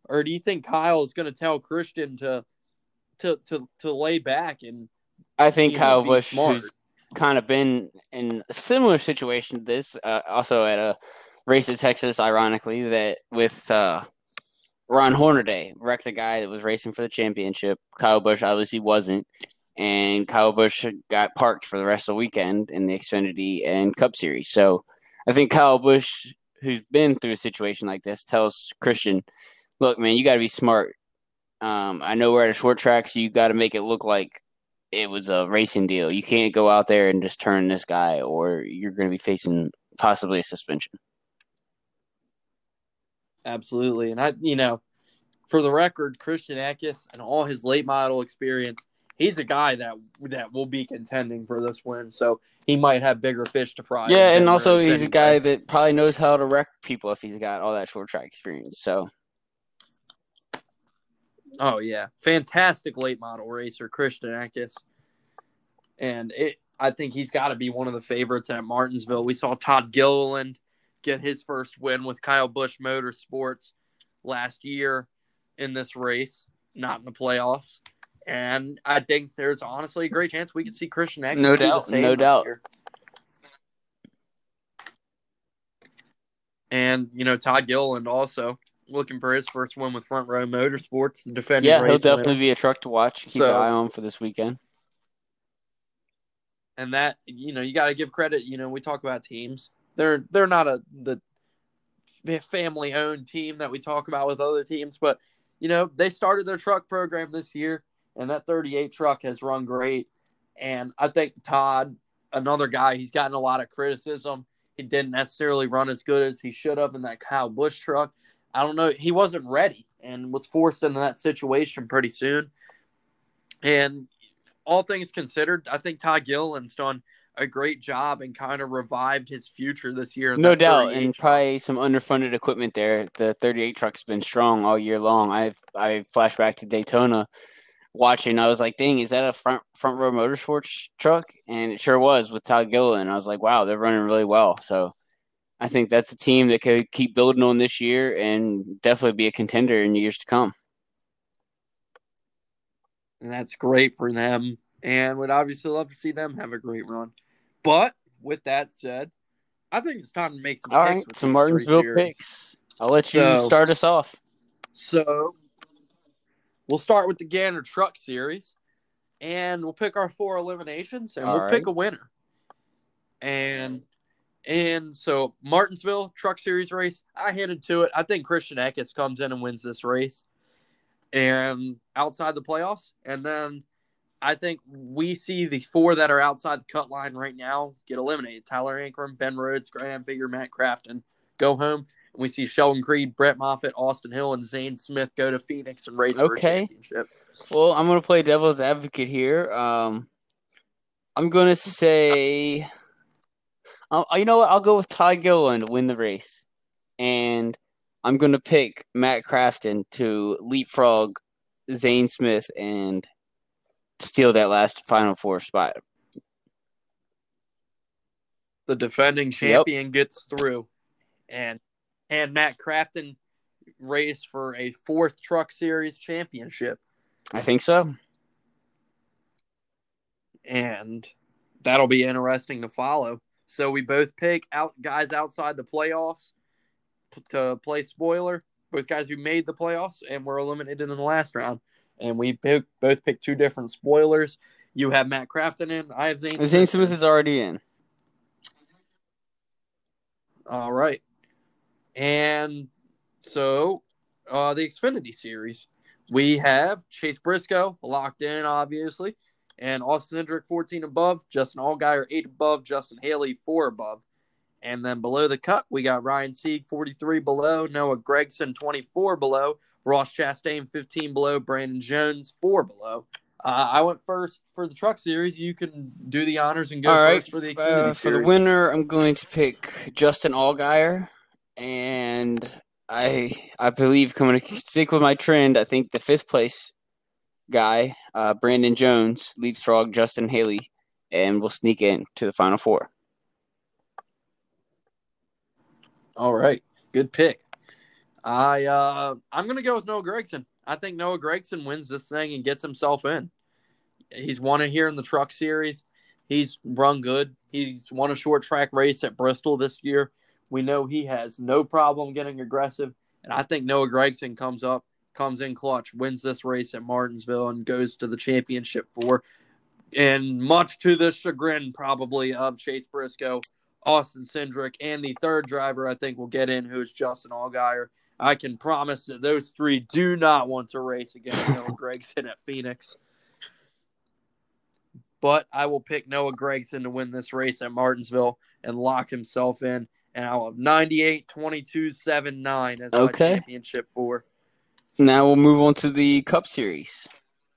or do you think Kyle is going to tell Christian to to to to lay back and I think Kyle Busch, smart? who's kind of been in a similar situation to this, uh, also at a race in Texas, ironically, that with uh, Ron Hornaday, wrecked a guy that was racing for the championship. Kyle Busch obviously wasn't, and Kyle Busch got parked for the rest of the weekend in the Xfinity and Cup Series. So I think Kyle Busch, who's been through a situation like this, tells Christian, "Look, man, you got to be smart. Um, I know we're at a short track, so you got to make it look like." it was a racing deal. You can't go out there and just turn this guy, or you're going to be facing possibly a suspension. Absolutely. And I, you know, for the record, Christian Eckes and all his late model experience, he's a guy that that will be contending for this win. So he might have bigger fish to fry. Yeah, and also he's a guy that probably knows how to wreck people if he's got all that short track experience. So Oh yeah, fantastic late model racer, Christian Eckes, and it. I think he's got to be one of the favorites at Martinsville. We saw Todd Gilliland get his first win with Kyle Busch Motorsports last year in this race, not in the playoffs. And I think there's honestly a great chance we could see Christian Eckes. No doubt, no doubt. year. And you know Todd Gilliland also looking for his first win with Front Row Motorsports, the defending Yeah, he'll winner. definitely be a truck to watch. Keep So- an eye on for this weekend. and that you know you got to give credit. You know, we talk about teams; they're they're not a the family owned team that we talk about with other teams, but you know they started their truck program this year, and that 38 truck has run great. And I think Todd, another guy, he's gotten a lot of criticism. He didn't necessarily run as good as he should have in that Kyle Busch truck. I don't know. He wasn't ready and was forced into that situation pretty soon. And all things considered, I think Todd Gilliland's done a great job and kind of revived his future this year. No doubt, and truck. probably some underfunded equipment there. The 38 truck's been strong all year long. I've I flash back to Daytona, watching. I was like, "Dang, is that a front front row motorsports truck?" And it sure was with Todd Gilliland. I was like, "Wow, they're running really well." So, I think that's a team that could keep building on this year and definitely be a contender in years to come. and that's great for them. And would obviously love to see them have a great run. But with that said, I think it's time to make some All picks right, some Martinsville picks. I'll let you So- start us off. So we'll start with the Gander Truck Series, and we'll pick our four eliminations, and All we'll right. pick a winner. And and so Martinsville Truck Series race, I headed to it. I think Christian Eckes comes in and wins this race, and outside the playoffs, and then. I think we see the four that are outside the cut line right now get eliminated. Tyler Ankrum, Ben Rhodes, Grant Enfinger, Matt Crafton go home. We see Sheldon Creed, Brett Moffitt, Austin Hill, and Zane Smith go to Phoenix and race for a Okay. championship. Well, I'm gonna play devil's advocate here. Um, I'm gonna say, uh, you know what? I'll go with Todd Gilliland to win the race, and I'm gonna pick Matt Crafton to leapfrog Zane Smith and steal that last Final Four spot. The defending champion gets through, and and Matt Crafton race for a fourth Truck Series championship, I think so. and that'll be interesting to follow. So we both pick out guys outside the playoffs to play spoiler. Both guys who made the playoffs and were eliminated in the last round. And we pick, both pick two different spoilers. You have Matt Crafton in. I have Zane. Zane Smith is already in. All right. And so uh the Xfinity series, we have Chase Briscoe locked in, obviously, and Austin Cindric 14 above, Justin Allgaier 8 above, Justin Haley 4 above. And then below the cut, we got Ryan Sieg 43 below, Noah Gragson 24 below, Ross Chastain 15 below, Brandon Jones 4 below. Uh, I went first for the truck series. You can do the honors and go All right, first for the Xfinity uh, for the winner, I'm going to pick Justin Allgaier, and I I believe I'm to stick with my trend. I think the fifth place guy, uh, Brandon Jones, leapfrog Justin Haley, and will sneak in to the final four. All right, good pick. I uh I'm gonna go with Noah Gragson. I think Noah Gragson wins this thing and gets himself in. He's won it here in the Truck Series. He's run good. He's won a short track race at Bristol this year. We know he has no problem getting aggressive, and I think Noah Gragson comes up, comes in clutch, wins this race at Martinsville, and goes to the championship for. And much to the chagrin, probably of Chase Briscoe, Austin Cindric, and the third driver I think will get in, who is Justin Allgaier. I can promise that those three do not want to race against [LAUGHS] Noah Gragson at Phoenix. But I will pick Noah Gragson to win this race at Martinsville and lock himself in. And I'll have 98 22 7 9 as Okay. my championship for. Now we'll move on to the Cup Series.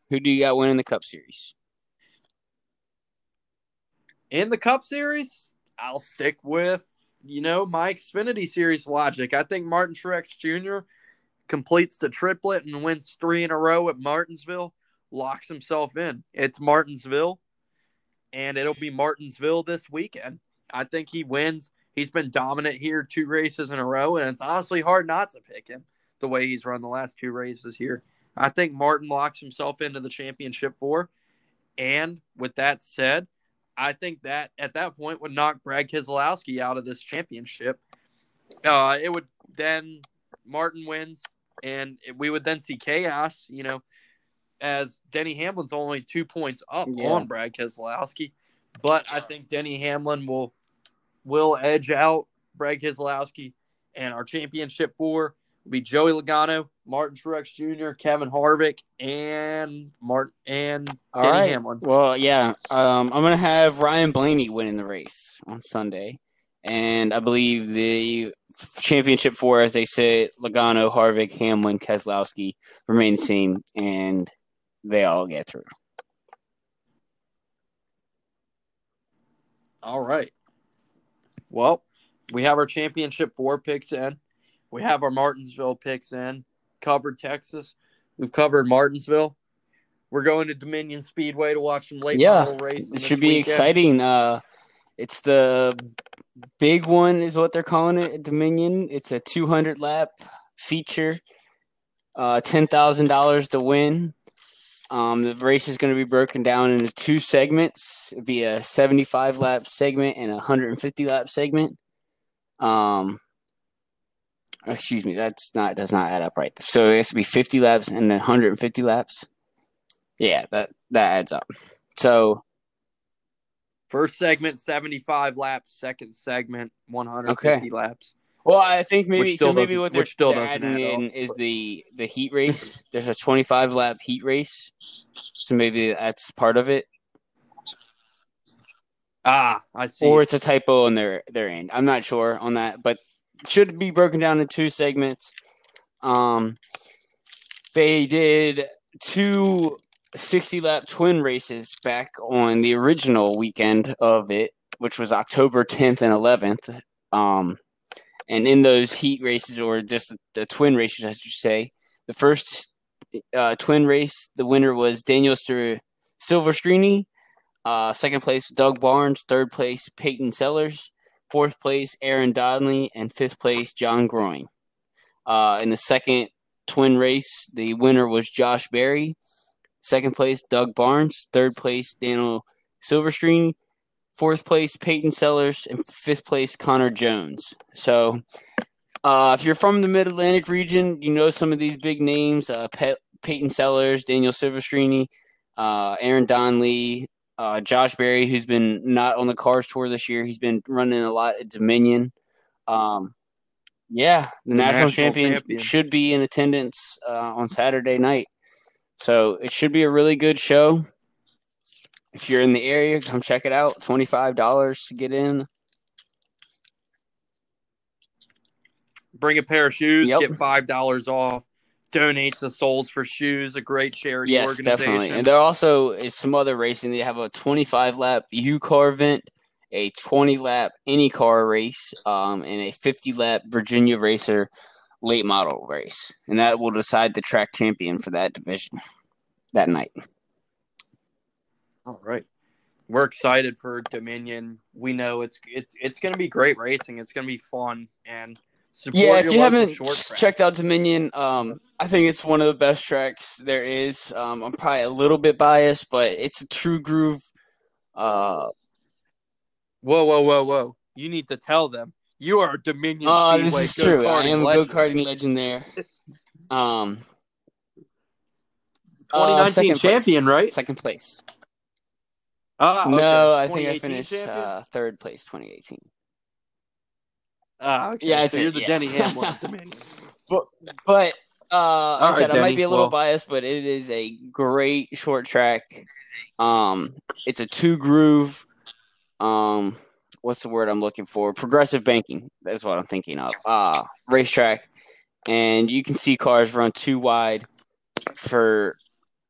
Who do you got winning the Cup Series? In the Cup Series, I'll stick with, you know, my Xfinity Series logic. I think Martin Truex Jr. completes the triplet and wins three in a row at Martinsville, locks himself in. It's Martinsville, and it'll be Martinsville this weekend. I think he wins He's been dominant here two races in a row, and it's honestly hard not to pick him the way he's run the last two races here. I think Martin locks himself into the championship four. And with that said, I think that at that point would knock Brad Keselowski out of this championship. Uh, it would then Martin wins, and we would then see chaos. You know, as Denny Hamlin's only two points up Yeah. on Brad Keselowski, but I think Denny Hamlin will will edge out Brad Keselowski, and our championship four will be Joey Logano, Martin Truex Jr., Kevin Harvick, and Martin and All Denny right. Hamlin. Well, yeah, um, I'm gonna have Ryan Blaney winning the race on Sunday, and I believe the championship four, as they say, Logano, Harvick, Hamlin, Keselowski remain the same, and they all get through. All right. Well, we have our championship four picks in. We have our Martinsville picks in. Covered Texas. We've covered Martinsville. We're going to Dominion Speedway to watch some late Yeah, racing. It should be weekend. exciting. Uh, it's the big one, is what they're calling it at Dominion. It's a 200 lap feature, uh, ten thousand dollars to win. Um, the race is going to be broken down into two segments. It'd be a 75 lap segment and a 150 lap segment. Um, excuse me, that's not does not add up right. So it has to be 50 laps and then 150 laps. Yeah, that that adds up. So First segment, 75 laps. Second segment, 150 laps. Well, I think maybe so. Maybe what they're, still adding in is the the heat race. [LAUGHS] There's a 25 lap heat race, so maybe that's part of it, Ah, I see. or it's a typo on their their end. I'm not sure on that, but it should be broken down in two segments. Um, they did two 60 lap twin races back on the original weekend of it, which was October 10th and 11th. Um, and in those heat races, or just the twin races, as you say, the first uh, twin race, the winner was Daniel Ster- Silverstrini. Uh, second place, Doug Barnes. Third place, Peyton Sellers. Fourth place, Aaron Donnelly. And fifth place, John Groin. Uh, in the second twin race, the winner was Josh Berry. Second place, Doug Barnes. Third place, Daniel Silvestri. Fourth place, Peyton Sellers. And fifth place, Connor Jones. So, uh, if you're from the Mid Atlantic region, you know some of these big names uh, Pe- Peyton Sellers, Daniel Silvestri, uh, Aaron Donnelly, uh, Josh Berry, who's been not on the Cars Tour this year. He's been running a lot at Dominion. Um, yeah, the, The national, national champion, champion. should be in attendance uh, on Saturday night. So it should be a really good show. If you're in the area, come check it out. Twenty five dollars to get in. Bring a pair of shoes, Yep. get five dollars off. Donate to Souls for Shoes, a great charity Yes, organization. definitely. And there also is some other racing. They have a 25 lap U car event, a 20 lap any car race, um, and a 50 lap Virginia Racer late model race, and that will decide the track champion for that division that night. All right. We're excited for Dominion. We know it's it's it's going to be great racing. It's going to be fun and support Yeah, if you haven't checked out Dominion, um, I think it's one of the best tracks there is. Um, I'm probably a little bit biased, but it's a true groove. Uh, Whoa, whoa, whoa, whoa! You need to tell them you are Dominion. uh, this is true. I am a go karting legend there. Um, 2019 uh, second place. champion, right? second place. Ah, okay. No, I think I finished uh, third place, 2018. ah, okay. yeah, so you're it, the yeah. Denny Hamlin. [LAUGHS] But but uh, like I said, I might be a little well- biased, but it is a great short track. Um, it's a two groove. Um, what's the word I'm looking for? Progressive banking. That's what I'm thinking of. Uh racetrack, and you can see cars run too wide for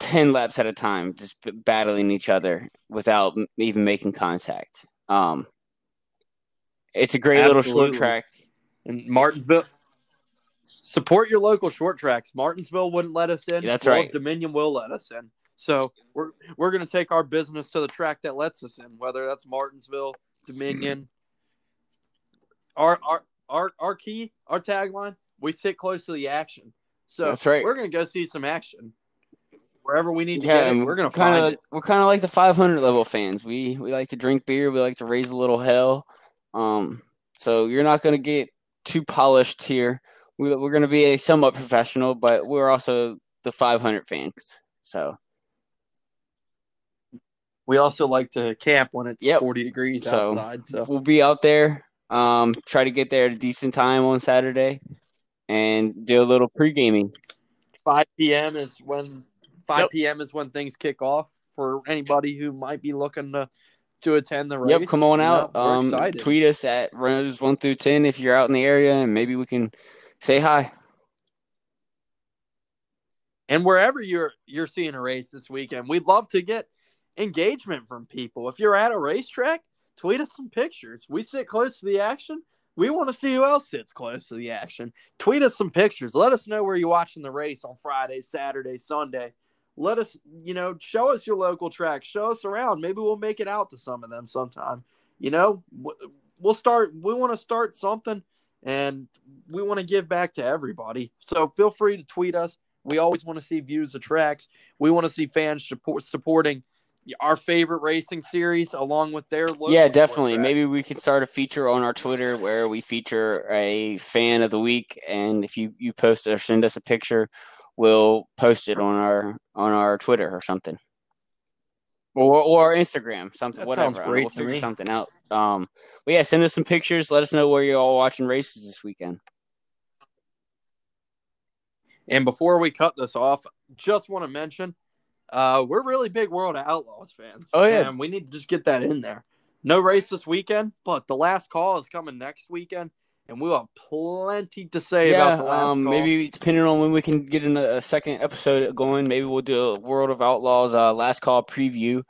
ten laps at a time, just battling each other without even making contact. Um, it's a great little short track. And Martinsville. Support your local short tracks. Martinsville wouldn't let us in. That's right. Dominion will let us in. So we're we're gonna take our business to the track that lets us in, whether that's Martinsville, Dominion. our our our our key, our tagline, we sit close to the action. So That's right. We're gonna go see some action wherever we need to Yeah, get. we're gonna kind find of it. we're kind of like the 500 level fans. We we like to drink beer. We like to raise a little hell. Um, so you're not gonna get too polished here. We, we're gonna be a somewhat professional, but we're also the 500 fans. So We also like to camp when it's Yep. 40 degrees So- outside. So we'll be out there. Um, try to get there at a decent time on Saturday, and do a little pre gaming. 5 p.m. is when 5 Yep. p.m. is when things kick off for anybody who might be looking to to attend the race. Yep, come on out. um, tweet us at Rows one through ten if you're out in the area, and maybe we can say hi. and wherever you're you're seeing a race this weekend, we'd love to get engagement from people. If you're at a racetrack, tweet us some pictures. We sit close to the action. We want to see who else sits close to the action. Tweet us some pictures. Let us know where you're watching the race on Friday, Saturday, Sunday. Let us, you know, show us your local track. Show us around. Maybe we'll make it out to some of them sometime. You know, we'll start. We want to start something, and we want to give back to everybody. So feel free to tweet us. We always want to see views of tracks. We want to see fans support, supporting our favorite racing series along with their local yeah, definitely. Maybe we could start a feature on our Twitter where we feature a fan of the week, and if you you post or send us a picture, we'll post it on our on our Twitter or something, or or Instagram, something That whatever. sounds I don't know, great We'll figure me. something out. Um, but yeah, send us some pictures. Let us know where you're all watching races this weekend. And before we cut this off, just want to mention uh, we're really big World of Outlaws fans. Oh, yeah. and we need to just get that in there. No race this weekend, but the last call is coming next weekend, and we'll have plenty to say yeah, about the last um, call. maybe depending on when we can get in a, second episode going, maybe we'll do a World of Outlaws uh, last call preview.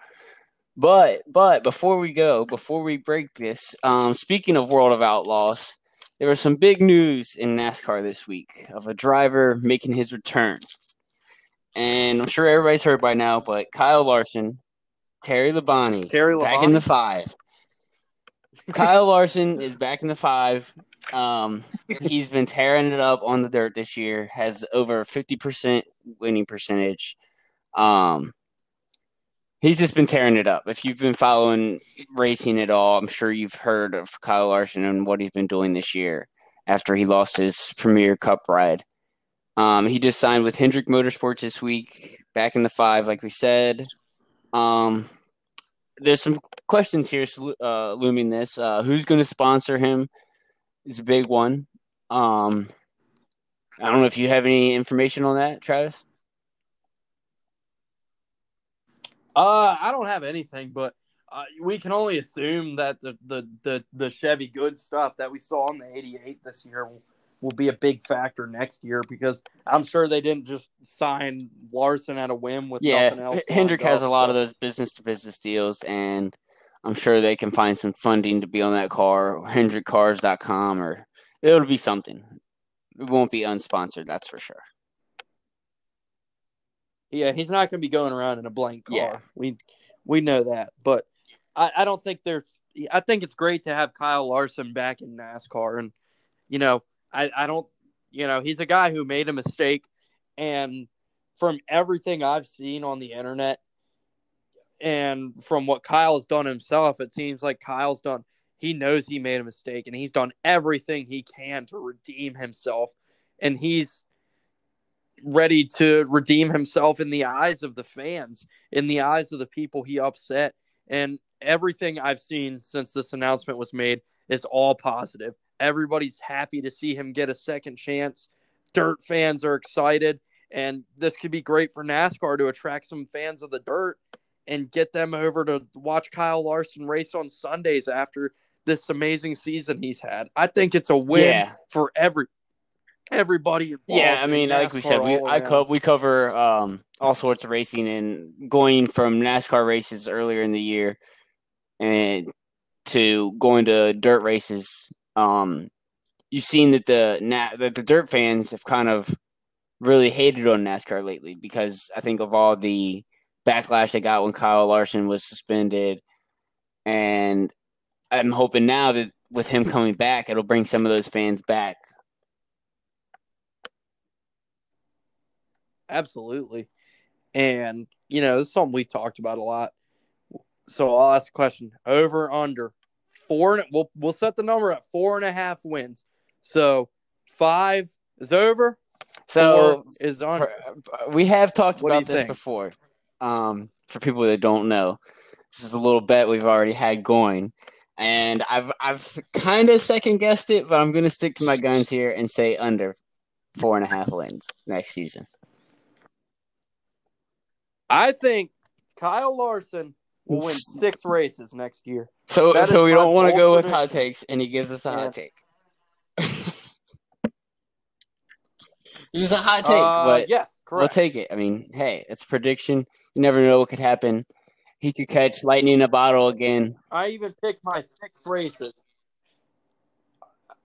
But but before we go, before we break this, um, speaking of World of Outlaws, there was some big news in NASCAR this week of a driver making his return, and I'm sure everybody's heard by now. But Kyle Larson, Terry Labonte, Terry back in the five. Kyle Larson is back in the five. Um, he's been tearing it up on the dirt this year. Has over fifty percent winning percentage. Um, he's just been tearing it up. If you've been following racing at all, I'm sure you've heard of Kyle Larson and what he's been doing this year after he lost his Premier Cup ride. Um, he just signed with Hendrick Motorsports this week, back in the five, like we said. Um, there's some questions here uh, looming. This uh, who's going to sponsor him is a big one. Um, I don't know if you have any information on that, Travis. Uh, I don't have anything, but uh, we can only assume that the, the, the, the Chevy Good stuff that we saw in the 88 this year will, will be a big factor next year because I'm sure they didn't just sign Larson at a whim with nothing Yeah, else. H- Hendrick has up, a lot so- of those business to business deals, and I'm sure they can find some funding to be on that car, HendrickCars.com, or it'll be something. It won't be unsponsored, that's for sure. Yeah, he's not going to be going around in a blank car. Yeah. We we know that, but I, I don't think there's. I think it's great to have Kyle Larson back in NASCAR, and you know, I I don't, you know, he's a guy who made a mistake, and from everything I've seen on the internet, and from what Kyle's done himself, it seems like Kyle's done. He knows he made a mistake, and he's done everything he can to redeem himself, and he's ready to redeem himself in the eyes of the fans, in the eyes of the people he upset. And everything I've seen since this announcement was made is all positive. Everybody's happy to see him get a second chance. Dirt fans are excited. And this could be great for NASCAR to attract some fans of the dirt and get them over to watch Kyle Larson race on Sundays after this amazing season he's had. I think it's a win Yeah. for every everybody involved. Yeah, I mean, like we said, we I co- we cover um, all sorts of racing and going from NASCAR races earlier in the year and to going to dirt races. Um, you've seen that the na- that the dirt fans have kind of really hated on NASCAR lately because I think of all the backlash they got when Kyle Larson was suspended, and I'm hoping now that with him coming back, it'll bring some of those fans back. Absolutely. And, you know, this is something we talked about a lot. So I'll ask a question. Over under four and we'll we'll set the number at four and a half wins. So five is over. So is on. We have talked What about this think? before. Um, for people that don't know, this is a little bet we've already had going, and I've I've kind of second guessed it, but I'm gonna stick to my guns here and say under four and a half wins next season. I think Kyle Larson will win six races next year. So That so we don't want to go with hot takes, and he gives us a hot take. [LAUGHS] this is a hot take, Uh, but yes, we'll take it. I mean, hey, it's a prediction. You never know what could happen. He could catch lightning in a bottle again. I even picked my six races.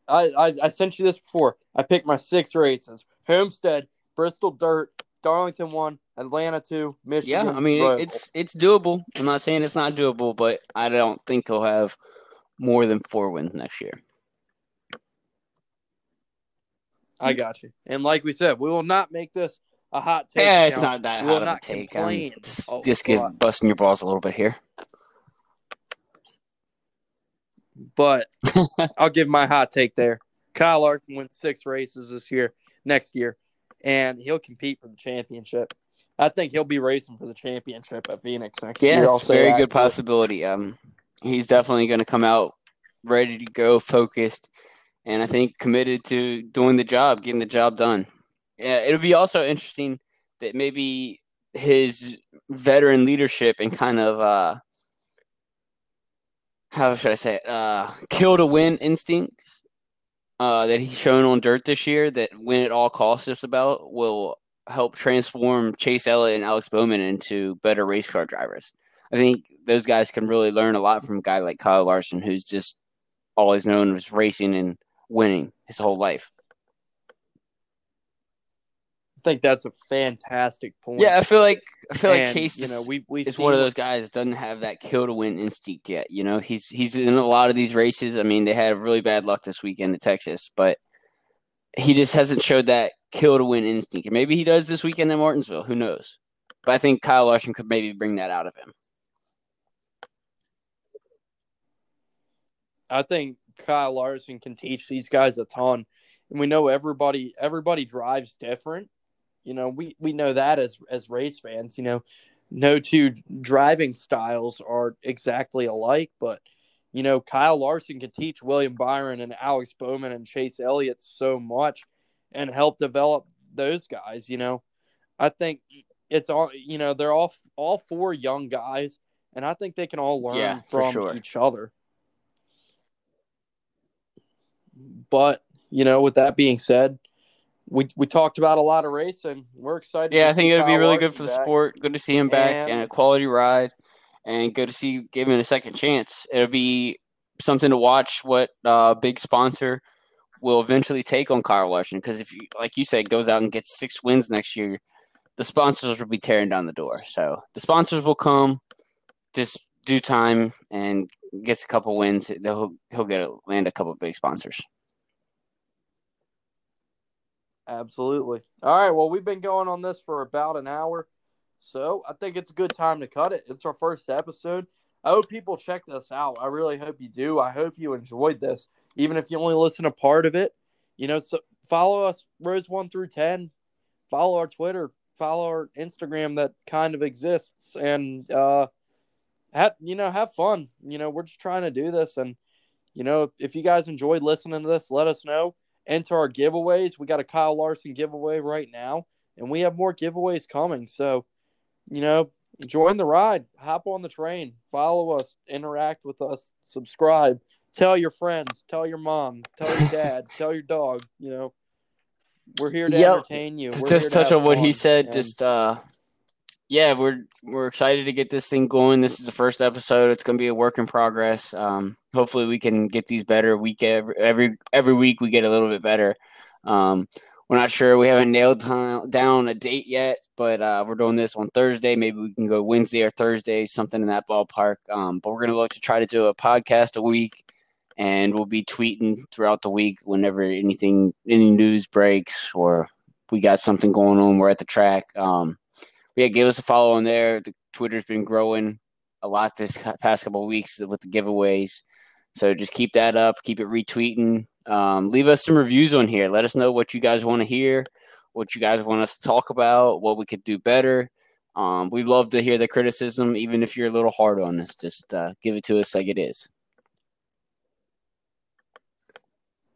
I, I I sent you this before. I picked my six races: Homestead, Bristol Dirt, Darlington one, Atlanta two, Michigan. Yeah, I mean it's it's doable. I'm not saying it's not doable, but I don't think he'll have more than four wins next year. I got you. And like we said, we will not make this a hot take. Yeah, it's not that hot of a take. I'm just, a just give busting your balls a little bit here. But [LAUGHS] I'll give my hot take there. Kyle Larson wins six races this year, next year, and he'll compete for the championship. I think he'll be racing for the championship at Phoenix next Yeah, year. I'll it's a say very good possibility. Um, he's definitely going to come out ready to go, focused, and I think committed to doing the job, getting the job done. Yeah, it'll be also interesting that maybe his veteran leadership and kind of uh, how should I say it? Uh, kill to win instincts uh, that he's shown on dirt this year. That win at all costs, just about will help transform Chase Elliott and Alex Bowman into better race car drivers. I think those guys can really learn a lot from a guy like Kyle Larson, who's just always known as racing and winning his whole life. I think that's a fantastic point. Yeah, I feel like I feel like And, Chase you know, we we is one of those guys that doesn't have that kill to win instinct yet. You know, he's he's in a lot of these races. I mean, they had really bad luck this weekend in Texas, but he just hasn't showed that kill to win instinct. And maybe he does this weekend in Martinsville. Who knows? But I think Kyle Larson could maybe bring that out of him. I think Kyle Larson can teach these guys a ton. And we know everybody everybody drives different. You know, we, we know that as as race fans, you know, no two driving styles are exactly alike, but you know, Kyle Larson can teach William Byron and Alex Bowman and Chase Elliott so much and help develop those guys, you know. I think it's all you know, they're all all four young guys and I think they can all learn Yeah, from sure. each other. But you know, with that being said, we we talked about a lot of racing. We're excited. Yeah, I think it would be really Larson good for the back. sport. Good to see him back and, And- a quality ride, and good to see give him a second chance. It'll be something to watch. What uh, big sponsor will eventually take on Kyle Larson? Because if you, like you said, goes out and gets six wins next year, the sponsors will be tearing down the door. So the sponsors will come, just due time, and gets a couple wins. He'll he'll get a, land a couple big sponsors. Absolutely. All right. Well, we've been going on this for about an hour, so I think it's a good time to cut it. It's our first episode. I hope people check this out. I really hope you do. I hope you enjoyed this, even if you only listen to part of it. You know, so follow us, Rows one through ten. Follow our Twitter. Follow our Instagram that kind of exists, and uh, have you know have fun. You know, we're just trying to do this, and you know, if you guys enjoyed listening to this, let us know enter our giveaways. We got a Kyle Larson giveaway right now, and we have more giveaways coming. So, you know, join the ride, hop on the train, follow us, interact with us, subscribe, tell your friends, tell your mom, tell your dad, [LAUGHS] tell your dog. You know, we're here to Yep. entertain you. We're just to touch on what he said. and- Just uh, yeah, we're we're excited to get this thing going. This is the first episode. It's going to be a work in progress. Um, hopefully, we can get these better week every every every week. We get a little bit better. Um, we're not sure. We haven't nailed down a date yet, but uh, we're doing this on Thursday. Maybe we can go Wednesday or Thursday, something in that ballpark. Um, but we're going to look to try to do a podcast a week and we'll be tweeting throughout the week whenever anything, any news breaks or we got something going on. We're at the track. Um, yeah, give us a follow on there. The Twitter's been growing a lot this past couple of weeks with the giveaways. So just keep that up, keep it retweeting. Um, leave us some reviews on here. Let us know what you guys want to hear, what you guys want us to talk about, what we could do better. Um, we love to hear the criticism, even if you're a little hard on us. Just uh, give it to us like it is.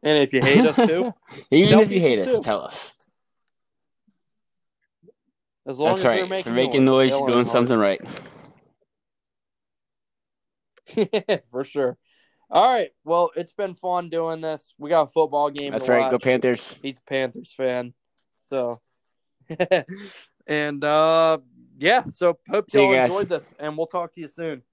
And if you hate us too, [LAUGHS] even if you hate us, too. tell us. As long That's as right. you're making, noise, you're doing something right. [LAUGHS] For sure. All right. Well, it's been fun doing this. We got a football game. That's right. Watch. Go Panthers. He's a Panthers fan. So, [LAUGHS] and uh, yeah. So hope you y'all enjoyed this, and we'll talk to you soon.